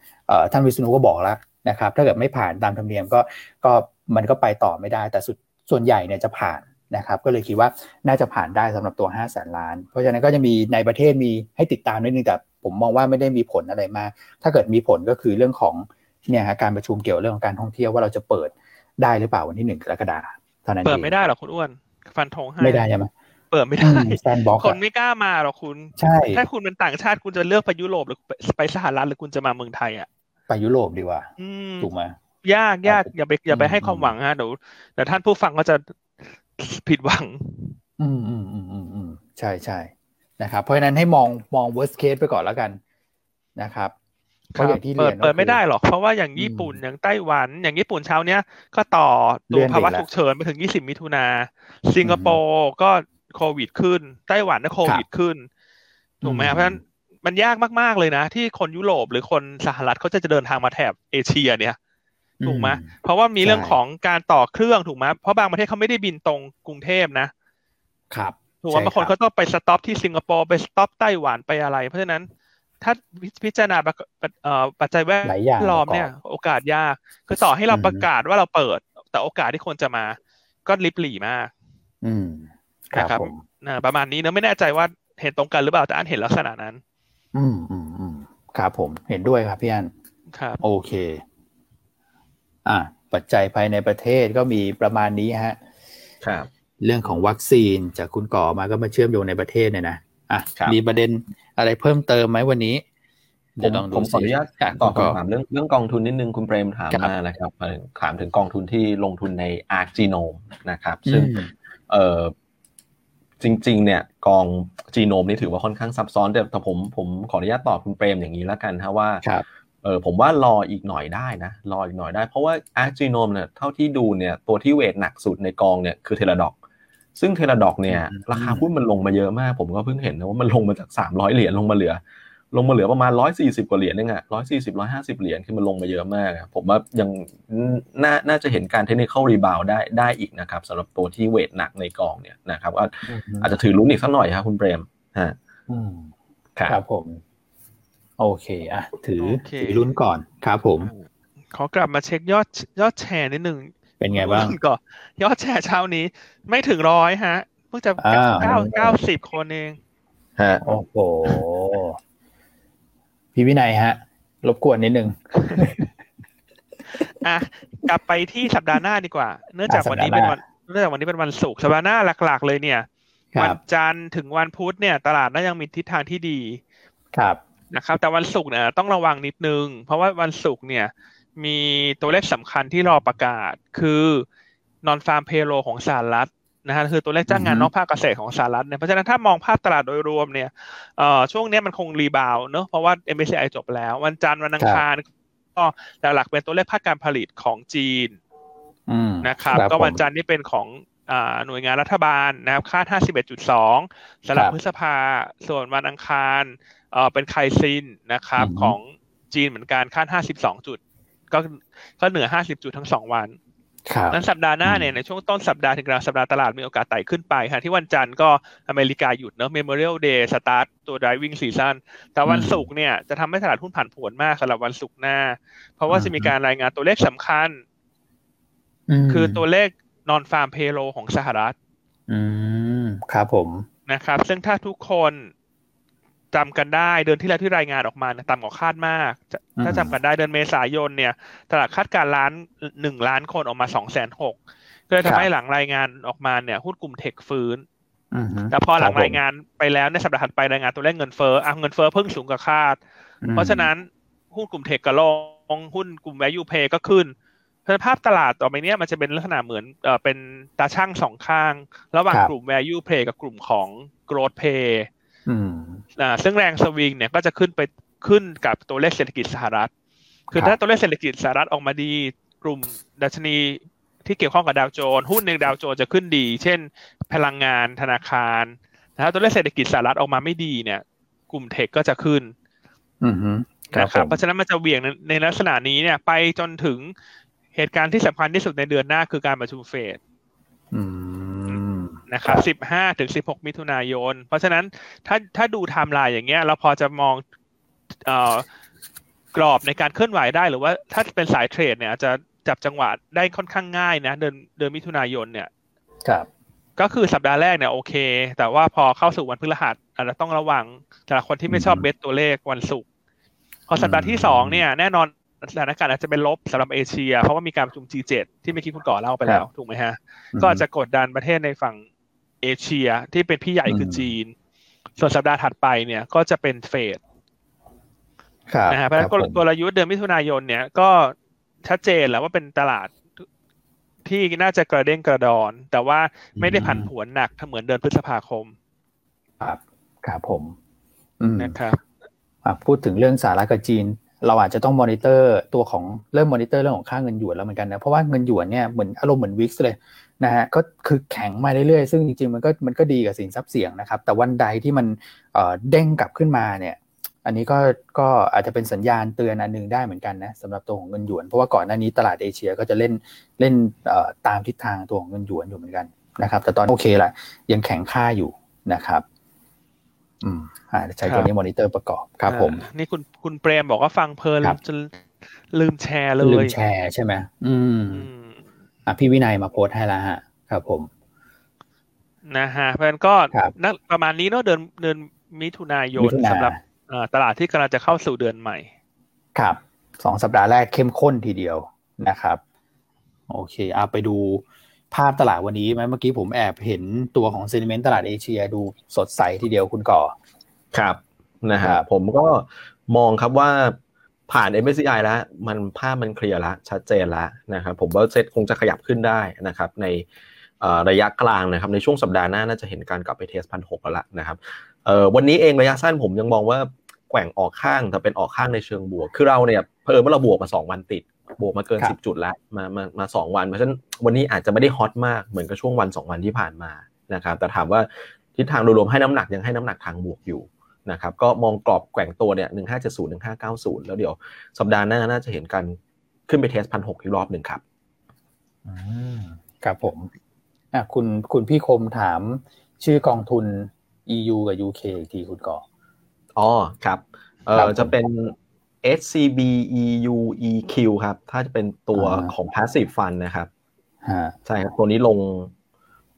ท่านวิษณุก็บอกแล้วนะครับ ถ้าเกิดไม่ผ่านตามธรรมเนียมก็ ก็มันก็ไปต่อไม่ได้ แต่สุด ส่วนใหญ่เนี่ยจะผ่านนะครับก็เลยคิดว่าน่าจะผ่านได้สำหรับตัว5แสนล้าน เพราะฉะนั้นก็จะมีในประเทศมีให้ติดตามนิดนึงแต่ผมมองว่าไม่ได้มีผลอะไรมาก ถ้าเกิดมีผลก็คือเรื่องของเนี่ยฮะการประชุมเกี่ยวเรื่องของการท่องเที่ยวว่าเราจะเปิดได้หรือเปล่าวันที่หนึ่งกรกฎาคมเท่านั้นเองเปิดไม่ได้หรอกคุณอ้วนฟันธงให้ไม่ได้ใช่ไหมเปิดไม่ได้แซนบ็อกคนไม่กล้ามาหรอกคุณใช่ถ้าคุณเป็นต่างชาติคุณจะเลือกไปยุโรปหรือไปสหรัฐหรือคุณจะมาเมืองไทยอะไปยุโรปดีกว่าอืมถูกไหม ยากยากอย่าไปอย่าไปให้ความหวังฮะเดี๋ยวเดี๋ยวท่านผู้ฟังก็จะผิดหวัง อืมอืมอืมอืมอืมใช่ใช่นะครับ เพราะฉะนั้นให้มองมอง worst case ไปก่อนแล้วกันนะครับเพราะอย่างที่เปิเรีดยนเปิดไม่ได้ก็คือหรอกเพราะว่าอย่างญี่ปุ่นอย่างไต้หวัน อย่างญี่ปุ่นเช้าเนี้ยก็ต่อเลื่ตัวอนไปภาวะอีกแล้วฉุกเฉินไปถึง 20 มิถุนาสิงคโปร์ก็โควิดขึ้น ไต้หวันก็โควิดขึ้นถูกไหมอืมเพราะฉะนั้นมันยากมาก ๆ เลยนะ ที่คนยุโรปหรือคนสหรัฐเขาจะจะเดินทางมาแถบเอเชียเนี่ย ถูกไหมอืเพราะว่ามีเรื่องใช่ของการต่อเครื่องถูกไหมเพราะบางประเทศเขาไม่ได้บินตรงกรุงเทพนะ ครับถูกไหมใช่บางคนรับเขาต้องไป stop ที่สิงคโปร์ไป stop ไต้หวันไปอะไร เพราะฉะนั้นถ้าพิจารณาประกเอ่อปัจจัยแวดหลายอย่างล้อมเนี่ยโอกาสยาก คือต่อให้เราอืมประกาศว่าเราเปิด แต่โอกาสที่คนจะมาก็ริบหรี่มาก อืมครับนะครับผมนะประมาณนี้เนอะไม่แน่ใจว่าเห็นตรงกันหรือเปล่าแต่อันเห็นลักษณะนั้น อืมอืมอืมครับผมเห็นด้วยครับพี่อันครับ โอเค อะปัจจัยภายในประเทศก็มีประมาณนี้ฮะครับ เรื่องของวัคซีนจากคุณก่อมาก็มาเชื่อมโยงในประเทศเนี่ยนะอะครับมีประเด็นอะไรเพิ่มเติมไหมวันนี้ผเดี๋ยวมลองดูผมขออนุญาตะตอบคุณก่คำถามเรื่องเรื่องกองทุนนิดนึงคุณเปรมถามครับมานะครับถามถึงกองทุนที่ลงทุนใน ARK Genome นะครับ ซึ่งอืมเออจริง ๆ เนี่ยกองจีโนมนี่ถือว่าค่อนข้างซับซ้อนแต่แต่ผมผมขออนุญาตตอบคุณเปรมอย่างนี้แล้วกันฮะว่าครับ เออผมว่ารออีกหน่อยได้นะ รออีกหน่อยได้ เพราะว่า ARK Genome เนี่ยเท่าที่ดูเนี่ยตัวที่ weight หนักสุดในกองเนี่ยคือ Teladoc ซึ่ง Teladoc เนี่ยอืมราคาหุ้นมันลงมาเยอะมาก ผมก็เพิ่งเห็นนะว่ามันลงมาจาก 300 เหรียญลงมาเหลือ ลงมาเหลือประมาณ 140 กว่าเหรียญเองอะ140 150เหรียญคือมันลงมาเยอะมากอะผมว่ายังน่าน่าจะเห็นการเทคนิคเข้ารีบาวได้ได้อีกนะครับสำหรับตัวที่เวทหนักในกองเนี่ยนะครับก็อาจจะถือลุ้นอีกสักหน่อยครับคุณเปรมฮะอืมครับครับผม โอเคอะถือโอเคถือรุ่นก่อนครับผม ขอกลับมาเช็คยอดยอดแชร์นิดหนึ่งเป็นไงบ้างก่อนยอดแชร์เช้านี้ไม่ถึงร้อยฮะเพิ่งจะอ้าวเก้าเก้าสิบคนเองฮะโอ้โหพี่วินัยฮะ รบกวนนิดนึงอะกลับไปที่สัปดาห์หน้าดีกว่า เนื่องจากอะวันนี้สัปเป็ดานห์หน้าวันเนื่องจากวันนี้เป็นวันศุกร์สัปดาห์หน้าหลัก ๆ เลยเนี่ยควัรับจันทร์ถึงวันพุธเนี่ย ตลาดน่ายังมีทิศทางที่ดี ครับ นะครับ แต่วันศุกร์เนี่ยต้องระวังนิดนึง เพราะว่าวันศุกร์เนี่ย มีตัวเลขสำคัญที่รอประกาศ คือ non farm payroll ของสหรัฐนะฮะคือตัวเลขจ้างงานอือฮึนอกภาคเกษตรของสหรัฐเนี่ยเพราะฉะนั้นถ้ามองภาพตลาดโดยรวมเนี่ยเอ่อช่วงเนี้ยมันคง rebound เนอะเพราะว่า MSCI จบแล้ว วันจันทร์วันอังคารก็หลักๆเป็นตัวเลขภาคการผลิตของจีนอืมนะครับ ก็วันจันทร์นี่เป็นของอ่าหน่วยงานรัฐบาลนะครับ คาด 51.2สำหรับครับพฤษภา ส่วนวันอังคารเอ่อเป็น Caixin นะครับอือฮึของจีนเหมือนกันคาด52จุด ก็ก็เหนือ50จุดทั้งสองวันครับนั้นสัปดาห์หน้าเนี่ยในช่วงต้นสัปดาห์ถึงกลางสัปดาห์ตลาดมีโอกาสไต่ขึ้นไปค่ะที่วันจันทร์ก็อเมริกาหยุดเนอะ Memorial Day สตาร์ทตัว driving season แต่วันอืมศุกร์เนี่ยจะทำให้ตลาดหุ้นผันผวนมากสำหรับวันศุกร์หน้า เพราะว่าอืมจะมีการรายงานตัวเลขสำคัญมคือตัวเลข non farm payroll ของสหรัฐ อืมครับผมนะครับ ซึ่งถ้าทุกคน จำกันได้เดือนที่แล้วที่รายงานออกมาเนี่ยต่ำกว่าคาดมากจะอืมถ้าจำกันได้เดือนเมษายนเนี่ย ตลาดคาดการณ์ล้านหนึ่งล้านคนออกมาสองแสนหกก็เลยทำให้หลังรายงานออกมาเนี่ยหุ้นกลุ่มเทคฟื้นอืมฮึแต่พอหลังคบผมรายงานไปแล้วในสัปดาห์ถัดไปรายงานตัวเลขเงินเฟ้ออะเงินเฟ้อเพิ่งสูงกว่าคาดอืมเพราะฉะนั้นหุ้นกลุ่มเทคก็ลงหุ้นกลุ่ม value pay ก็ขึ้นเพราะฉะนั้นภาพตลาดต่อไปเนี้ยมันจะเป็นลักษณะเหมือนเอ่อเป็นตาช่างสองข้าง ระหว่างครับกลุ่ม value pay กับกลุ่มของ growth pay อืมอ่าซึ่งแรงสวิงเนี่ยก็จะขึ้นไปขึ้นกับตัวเลขเศรษฐกิจสหรัฐ คือครับถ้าตัวเลขเศรษฐกิจสหรัฐออกมาดีกลุ่มดัชนีที่เกี่ยวข้องกับดาวโจนส์หุ้นในดาวโจนส์จะขึ้นดี เช่น พลังงานธนาคารนะครับตัวเลขเศรษฐกิจสหรัฐออกมาไม่ดีเนี่ย กลุ่มเทคก็จะขึ้นอืมฮึครับนะครับผมเพราะฉะนั้นมันจะเหวี่ยงในในลักษณะนี้เนี่ย ไปจนถึงเหตุการณ์ที่สำคัญที่สุดในเดือนหน้าคือการประชุมเฟดอืม นะครับสิบห้าถึงสิบหกมิถุนายน เพราะฉะนั้นถ้าถ้าดูไทม์ไลน์อย่างเงี้ยเราพอจะมองเอ่อกรอบในการเคลื่อนไหวได้หรือว่าถ้าเป็นสายเทรดเนี่ยอาจจะจับจังหวะได้ค่อนข้างง่ายนะ เดือนเดือนมิถุนายนเนี่ยครับก็คือสัปดาห์แรกเนี่ยโอเค แต่ว่าพอเข้าสู่วันพฤหัสอาจจะต้องระวังสำหรับคนที่ไม่ชอบอืมเบสตัวเลขวันศุกร์พอสัปดาห์ที่สองเนี่ยแน่นอนสถานการณ์อาจจะเป็นลบสำหรับเอเชีย เพราะว่ามีการประชุม G7 ที่เมื่อกี้คุณก่อเล่าไปแล้ว ถูกไหมฮะ ก็อาจจะกดดันประเทศในฝั่ง เอเชียที่เป็นพี่ใหญ่คือจีน ส่วนสัปดาห์ถัดไปเนี่ยก็จะเป็นเฟดครับนะฮะเพราะฉะนั้นคบผมกลยุทธ์เดือนมิถุนายนเนี่ยก็ชัดเจนแล้วว่าเป็นตลาดที่น่าจะกระเด้งกระดอน แต่ว่าไม่ได้ผันผวนหนักถ้าเหมือนเดือนพฤษภาคม ครับครับผมอืมนะครับอะพูดถึงเรื่องสหรัฐกับจีน เราอาจจะต้องมอนิเตอร์ตัวของเริ่มมอนิเตอร์เรื่องของค่าเงินหยวนแล้วเหมือนกันนะเพราะว่าเงินหยวนเนี่ยเหมือนอารมณ์เหมือนวิกซ์เลย นะฮะก็คือแข็งมาเรื่อยๆ ซึ่งจริงๆ มันก็มันก็ดีกับสินทรัพย์เสี่ยงนะครับ แต่วันใดที่มันเอ่อเด้งกลับขึ้นมาเนี่ยอันนี้ก็ก็อาจจะเป็นสัญญาณเตือนอันหนึงได้เหมือนกันนะสำหรับตัวของเงินหยวน เพราะว่าก่อนหน้านี้ตลาดเอเชียก็จะเล่นเล่นเอ่อตามทิศทางตัวของเงินหยวนอยู่เหมือนกันนะครับ แต่ตอนโอเคแหละยังแข็งค่าอยู่นะครับ อืมอ่าใช้ตัวนี้มอนิเตอร์ประกอบครับ ผมอ่านี่คุณคุณเปรมบอกว่าฟังเพลินครับจนลืมแชร์เลลืยมแชร์ใช่ไหมอืม อืมอะพี่วินัยมาโพสต์ให้แล้วฮะ ครับผม นะฮะเพราะฉะนั้นก็ครับนักประมาณนี้เนาะเดือนเดือนมิถุนายนมิถุนาสำหรับเอ่อตลาดที่กำลังจะเข้าสู่เดือนใหม่ ครับสองสัปดาห์แรกเข้มข้นทีเดียวนะครับ โอเคเอาไปดูภาพตลาดวันนี้ไหมเมื่อกี้ผมแอบเห็นตัวของเซนิเมนต์ตลาดเอเชียดูสดใสทีเดียวคุณก่อ ครับนะครัฮะบผมก็มองครับว่า ผ่าน MSCI แล้ว มันภาพมันเคลียร์แล้วชัดเจนแล้วนะครับผมว่าเซ็ตคงจะขยับขึ้นได้นะครับในเอ่อระยะกลางนะครับในช่วงสัปดาห์หน้าน่าจะเห็นการกลับไปเทสพันหกแล้วล่ะนะครับเอ่อวันนี้เองระยะสั้นผมยังมองว่าแกว่งออกข้างแต่เป็นออกข้างในเชิงบวก คือเราเนี่ยเพิ่มว่าเราบวกมา 2 วันติด บวกมาเกินครับ10 จุดแล้วมามามาสองวันเพราะฉะนั้นวันนี้อาจจะไม่ได้ฮอตมากเหมือนกับช่วงวัน 2 วันที่ผ่านมานะครับแต่ถามว่าทิศทางโดยรวมให้น้ำหนักยังให้น้ำหนักทางบวกอยู่ นะครับก็มองกรอบแกว่งตัวเนี่ยหนึ่งห้าเจ็ดศูนย์หนึ่งห้าเก้าศูนย์แล้วเดี๋ยวสัปดาห์หน้าน่าจะเห็นกันขึ้นไปเทสพันหกอีกรอบหนึ่งครับอืมครับผมอะคุณคุณพี่คมถามชื่อกองทุน EU กับ UK อีกทีคุณก่ออ๋อครับเอครับอจะเป็น SCB EU EQ ครับ ถ้าจะเป็นตัวอ่าของ passive fund นะครับฮะใช่ครับ ตัวนี้ลง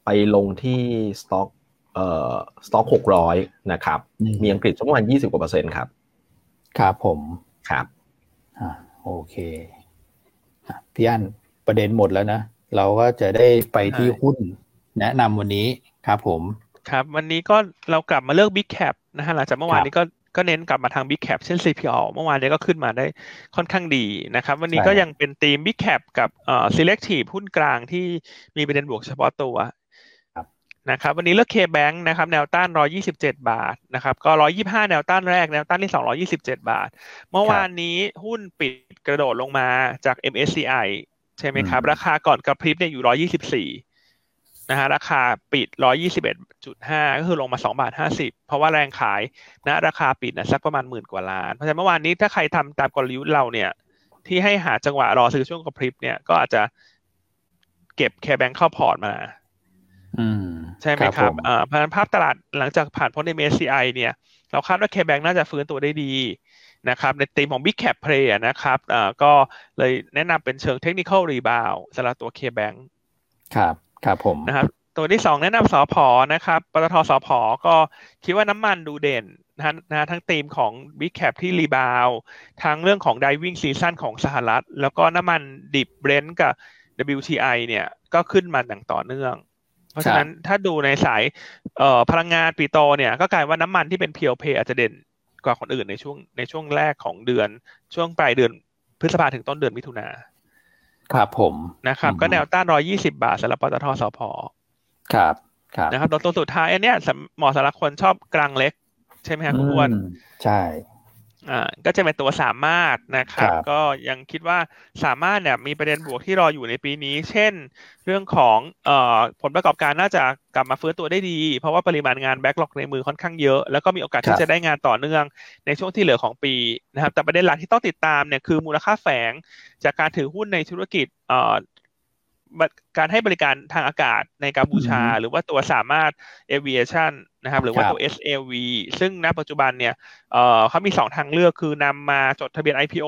ไปลงที่สต็อกเอ่อ สต็อกหกร้อยนะครับ มีอังกฤษสักประมาณยี่สิบกว่าเปอร์เซ็นต์ครับ ครับผมครับอ่าโอเคอะพี่อันประเด็นหมดแล้วนะ เราก็จะได้ไปที่ใช่หุ้นแนะนำวันนี้ครับผม ครับ วันนี้ก็เรากลับมาเลือก Big Cap นะฮะหลังจากเมื่อวานครับนี้ก็ก็เน้นกลับมาทาง Big Cap เช่น CPO เมื่อวานนี้ก็ขึ้นมาได้ค่อนข้างดีนะครับ วันนี้ใช่ก็ยังเป็นธีม Big Cap กับเอ่อ Selective หุ้นกลางที่มีประเด็นบวกเฉพาะตัวครับ นะครับวันนี้เลือก KBank นะครับแนวต้าน 127 บาทนะครับก็ 125 แนวต้านแรกแนวต้านที่ 227 บาท เมื่อวานนี้หุ้นปิดกระโดดลงมาจาก MSCI ใช่ไหมครับอืมราคาก่อนกระพริบเนี่ยอยู่ 124 นะฮะราคาปิด 121.5 ก็คือลงมา 2 บาท 50 เพราะว่าแรงขายณราคาปิดนะสักประมาณหมื่นกว่าล้าน เพราะฉะนั้นเมื่อวานนี้ถ้าใครทำตามกลยุทธ์เราเนี่ยที่ให้หาจังหวะรอซื้อช่วงกระพริบเนี่ยก็อาจจะเก็บ KBank เข้าพอร์ตมาอืม ใช่ไหมครับผมอ่าเพราะฉะนั้นภาพตลาดหลังจากผ่านพ้น MSCI เนี่ย เราคาดว่า KBank น่าจะฟื้นตัวได้ดีนะครับในธีมของ Big Cap Play อะนะครับอ่าก็เลยแนะนำเป็นเชิง Technical Rebound สำหรับตัว KBank ครับครับผมนะครับตัวที่สองแนะนำสอพอนะครับปตทสอพอก็คิดว่าน้ำมันดูเด่นนะฮะนะฮะทั้งธีมของ Big Cap ที่รีบาวทั้งเรื่องของ Diving Season ของสหรัฐ แล้วก็น้ำมันดิบเบรนท์กับ WTI เนี่ยก็ขึ้นมาอย่างต่อเนื่องเพ ราะฉะนั้นถ้าดูในสายเอ่อพลังงานปีโตเนี่ย ก็กลายว่าน้ำมันที่เป็นเพียวเพอาจจะเด่นกว่าคนอื่นในช่วงในช่วงแรกของเดือน ช่วงปลายเดือนพฤษภาถึงต้นเดือนมิถุนาครับผมนะครับอืมก็แนวต้าน120บาทสำหรับปตทสพครับครับนะครับตัวตัวสุดท้ายอันเนี้ยสำเหมาะสำหรับคนชอบกลางเล็ก ใช่ไหมครับคุณอ้วนมใช่ อ่าก็จะเป็นตัวสามารถนะครับครับก็ยังคิดว่าสามารถเนี่ยมีประเด็นบวกที่รออยู่ในปีนี้ เช่น เรื่องของเอ่อผลประกอบการน่าจะกลับมาฟื้นตัวได้ดี เพราะว่าปริมาณงานแบ็กหลอกในมือค่อนข้างเยอะ แล้วก็มีโอกาสครัที่บจะได้งานต่อเนื่องในช่วงที่เหลือของปีนะครับแต่ประเด็นหลักที่ต้องติดตามเนี่ยคือมูลค่าแฝงจากการถือหุ้นในธุรกิจเอ่อ การให้บริการทางอากาศในกัมพูชา หรือว่าตัวสามารถ aviation นะครับ หรือว่าตัว SLV ซึ่งณปัจจุบันเนี่ยเอ่อเขามีสองทางเลือกคือนำมาจดทะเบียน IPO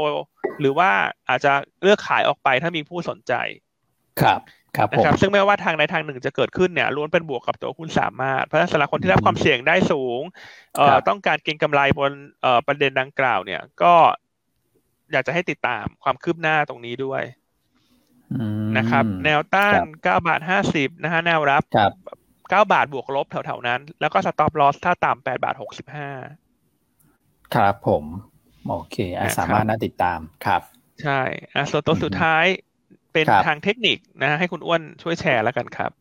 หรือว่าอาจจะเลือกขายออกไปถ้ามีผู้สนใจ ครับครับนะผมครับซึ่งไม่ว่าทางใดทางหนึ่งจะเกิดขึ้นเนี่ยล้วนเป็นบวกกับตัวคุณสามารถ เพราะฉะนั้นสำหรับคนที่รับความเสี่ยงได้สูงเอ่อคอรับต้องการเก็งกำไรบนเอ่อประเด็นดังกล่าวเนี่ยก็อยากจะให้ติดตามความคืบหน้าตรงนี้ด้วยอืม นะครับ แนวต้านครับ9บาท50นะฮะแนวรับครับ9บาทบวกลบแถวๆนั้น แล้วก็ stop loss ถ้าต่ำ8บาท65ครับผม โอเคอะนะครับสามารถน่าติดตามครับ ใช่อะส่วนตัวสุดท้ายเป็นครับทางเทคนิคนะให้คุณอ้วนช่วยแชร์แล้วกันครับ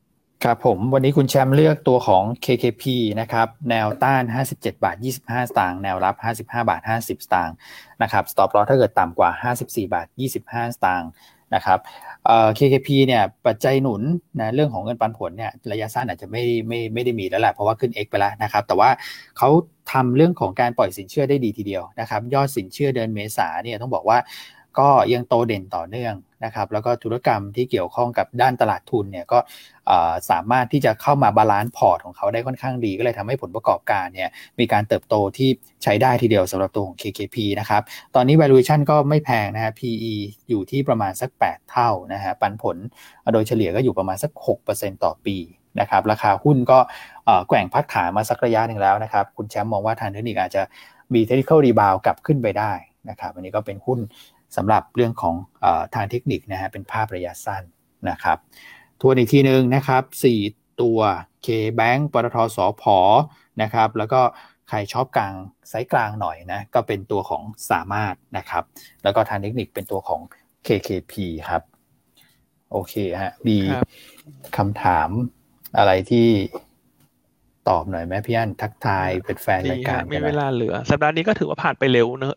ครับผมวันนี้คุณแชมป์เลือกตัวของ KKP นะครับแนวต้าน 57 บาท 25 สตางค์แนวรับ 55 บาท 50 สตางค์นะครับ stop loss ถ้าเกิดต่ำกว่า 54 บาท 25 สตางค์ นะครับเอ่อ KKP เนี่ยปัจจัยหนุนนะเรื่องของเงินปันผลเนี่ยระยะสั้นอาจจะไม่ไม่ไม่ได้มีแล้วแหละเพราะว่าขึ้น X ไปแล้วนะครับ แต่ว่าเขาทำเรื่องของการปล่อยสินเชื่อได้ดีทีเดียวนะครับ ยอดสินเชื่อเดือนเมษาเนี่ยต้องบอกว่า ก็ยังโตเด่นต่อเนื่องนะครับ แล้วก็ธุรกรรมที่เกี่ยวข้องกับด้านตลาดทุนเนี่ยก็สามารถที่จะเข้ามา balance พอร์ตของเขาได้ค่อนข้างดี ก็เลยทำให้ผลประกอบการเนี่ยมีการเติบโตที่ใช้ได้ทีเดียวสำหรับตัวของ KKP นะครับ ตอนนี้ valuation ก็ไม่แพงนะฮะ PE อยู่ที่ประมาณสัก 8 เท่านะฮะ ปันผลโดยเฉลี่ยก็อยู่ประมาณสัก 6%ต่อปีนะครับ ราคาหุ้นก็แกว่งพักฐานมาสักระยะหนึ่งแล้วนะครับ คุณแชมป์มองว่าทางเทคนิคอาจจะมี technical rebound กลับขึ้นไปได้นะครับ อันนี้ก็เป็นหุ้น สำหรับเรื่องของเออทางเทคนิคนะฮะเป็นภาพระยะสั้นนะครับทวนอีกทีหนึ่งนะครับ 4 ตัว K-Bank ปตทสพนะครับ แล้วก็ใครชอบกลางไซส์กลางหน่อยนะก็เป็นตัวของสามารถนะครับ แล้วก็ทางเทคนิคเป็นตัวของ KKP ครับ โอเคฮะมีครับคำถามอะไรที่ตอบหน่อยไหมพี่อันทักทายเป็นแฟนดีรายการฮะมีกันเวนะลาเหลือ สัปดาห์นี้ก็ถือว่าผ่านไปเร็วเนอะ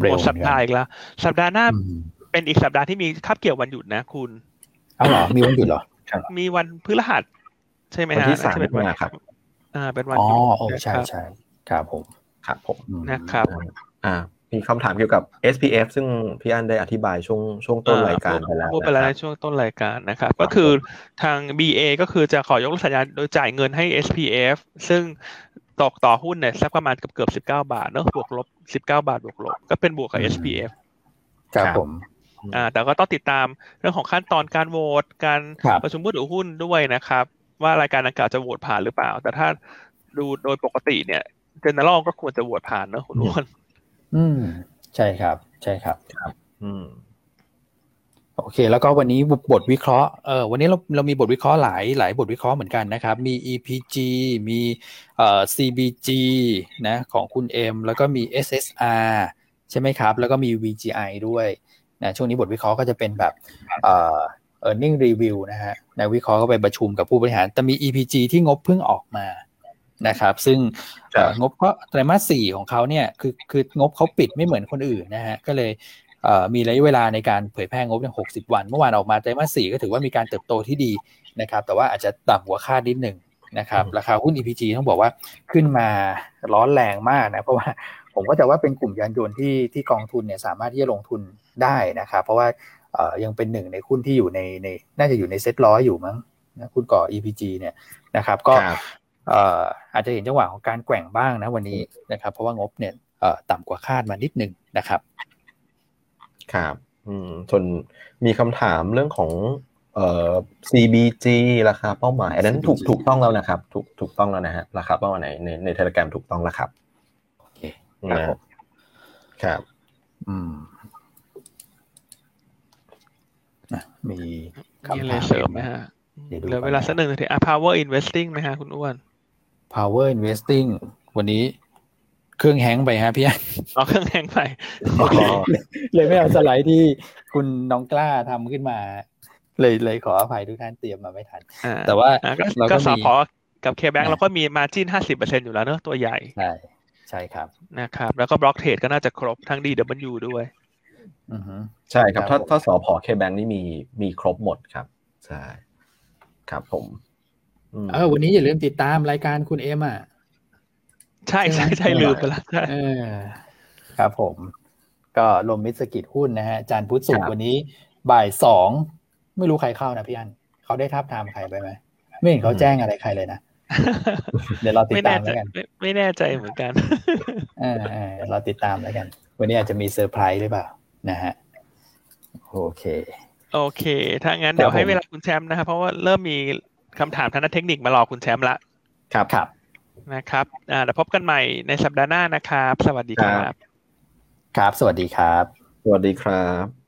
เร็วหมดสัปดาห์อีกแล้ว สัปดาห์หน้าอืมเป็นอีกสัปดาห์ที่มีคาบเกี่ยววันหยุดนะคุณเอาเหรอมีวันหยุดเหรอมีวันพฤหัส ใช่ไหมวันฮะที่สามน่จะเป็นวันมิถุนาครับ อ่า เป็นวันอ๋อหยุดโอ้ใช่นะครับใช่ครับผมครับผมอืมนะครับ อ่ามีคำถามเกี่ยวกับ SPF ซึ่งพี่อันได้อธิบายช่วงช่วงต้นรายการไปแล้วพูดไปแล้วนะในครับช่วงต้นรายการนะครับ ก็คือทาง BA ก็คือจะขอยกเลิกสัญญาโดยจ่ายเงินให้ SPF ซึ่ง ตกต่อหุ้นเนี่ยสักประมาณเกือบเกือบสิบเก้าบาทเนอะบวกลบสิบเก้าบาทบวกลบ ก็เป็นบวกกับอืม SPF ครับครับผมอ่าแต่ก็ต้องติดตามเรื่องของขั้นตอนการโหวตการครับประชุมผู้ถือหุ้นด้วยนะครับ ว่ารายการดังกล่าวจะโหวตผ่านหรือเปล่า แต่ถ้าดูโดยปกติเนี่ยเจเนอเรลก็ควรจะโหวตผ่านเนอะคุณอ้วนอืม ใช่ครับ ใช่ครับอืม โอเค แล้วก็วันนี้บทวิเคราะห์เออวันนี้เราเรามีบทวิเคราะห์หลายหลายบทวิเคราะห์เหมือนกันนะครับ มี EPG มีเอ่อ CBG นะของคุณเอ็มแล้วก็มี SSR ใช่ไหมครับ แล้วก็มี VGI ด้วยนะช่วงนี้บทวิเคราะห์ก็จะเป็นแบบเอ่อ earning review นะฮะนักวิเคราะห์ก็ไปประชุมกับผู้บริหาร แต่มี EPG ที่งบเพิ่งออกมานะครับ ซึ่งครับเอ่องบก็ไตรมาสสี่ของเขาเนี่ยคือคืองบเขาปิดไม่เหมือนคนอื่นนะฮะก็เลยเอ่อ มีระยะเวลาในการเผยแพร่งบเนี่ยหกสิบวัน เมื่อวานออกมาไตรมาสสี่ก็ถือว่ามีการเติบโตที่ดีนะครับ แต่ว่าอาจจะต่ำกว่าคาดนิดหนึ่งนะครับอืมราคาหุ้น EPG ต้องบอกว่าขึ้นมาร้อนแรงมากนะ เพราะว่าผมก็จะว่าเป็นกลุ่มยานยนต์ที่ที่กองทุนเนี่ยสามารถที่จะลงทุนได้นะครับ เพราะว่าเอ่อยังเป็นหนึ่งในหุ้นที่อยู่ในในน่าจะอยู่ในเซ็ตร้อยอยู่มั้งนะคุณก่อ EPG เนี่ยนะครับ ก็ครับเอ่ออาจจะเห็นจังหวะของการแกว่งบ้างนะวันนี้นะครับ เพราะว่างบเนี่ยเอ่อต่ำกว่าคาดมานิดหนึ่งนะครับ ครับอืมส่วนมีคำถามเรื่องของเอ่อ CBG ราคาเป้าหมาย อันนั้นถูก CBG ถูกต้องแล้วนะครับ ถูกถูกต้องแล้วนะฮะ ราคาเป้าหมายในในในเทเลกรมถูกต้องแล้วครับโอเคครับนะผมครับ อืมนะมีมีคำอะไรถามเสริมไหมฮะเดี๋ยวดูเหลือก่อนเวลานะสักหนึ่งนาทีอะ power investing ไหมฮะคุณอ้วน power investing วันนี้ เครื่องแฮงก์ไปฮะพี่อันเอาเครื่องแห้งไปอ๋อเลยไม่เอาสไลด์ที่คุณน้องกล้าทำขึ้นมา เลยเลยขออภัยทุกท่านเตรียมมาไม่ทันอ่าแต่ว่าอ่าก็เราก็ก็สอมีพอกับเคแบงอ่าเราก็มีมาจิ้นห้าสิบเปอร์เซ็นอยู่แล้วเนอะตัวใหญ่ใช่ใช่ครับนะครับ แล้วก็บล็อกเทรดก็น่าจะครบทั้ง DW ด้วยอือฮึใช่ครับครัถ้าบผมถ้าสอพอเคแบงนี่มีมีครบหมดครับใช่ครับผมมเออวันนี้อย่าลืมติดตามรายการคุณเอ็มอะ ใช่ใช่ใช่ใช่ไหมลืมไปแล้วใช่เออครับผม ก็ลมมิตรสกิจหุ้นนะฮะจานทร์พุธศุกร์วันนี้บ่ายสองไม่รู้ใครเข้านะพี่อันเขาได้ทับทามใครไปไหมไม่เห็นเขาแจ้งอะไรใครเลยนะเดี๋ยวเราติดไม่ตาแน่มใจแล้วกันไม่ไม่แน่ใจเหมือนกันเออเออเราติดตามแล้วกัน วันนี้อาจจะมีเซอร์ไพรส์หรือเปล่านะฮะโอเค โอเค ถ้างั้นเดี๋ยวครับผมให้เวลาคุณแชมป์นะครับเพราะว่าเริ่มมีคำถามทางด้านเทคนิคมารอคุณแชมป์ละ ครับครับ นะครับอ่าเดี๋ยวพบกันใหม่ในสัปดาห์หน้านะครับ สวัสดีครับ ครับ สวัสดีครับ สวัสดีครับ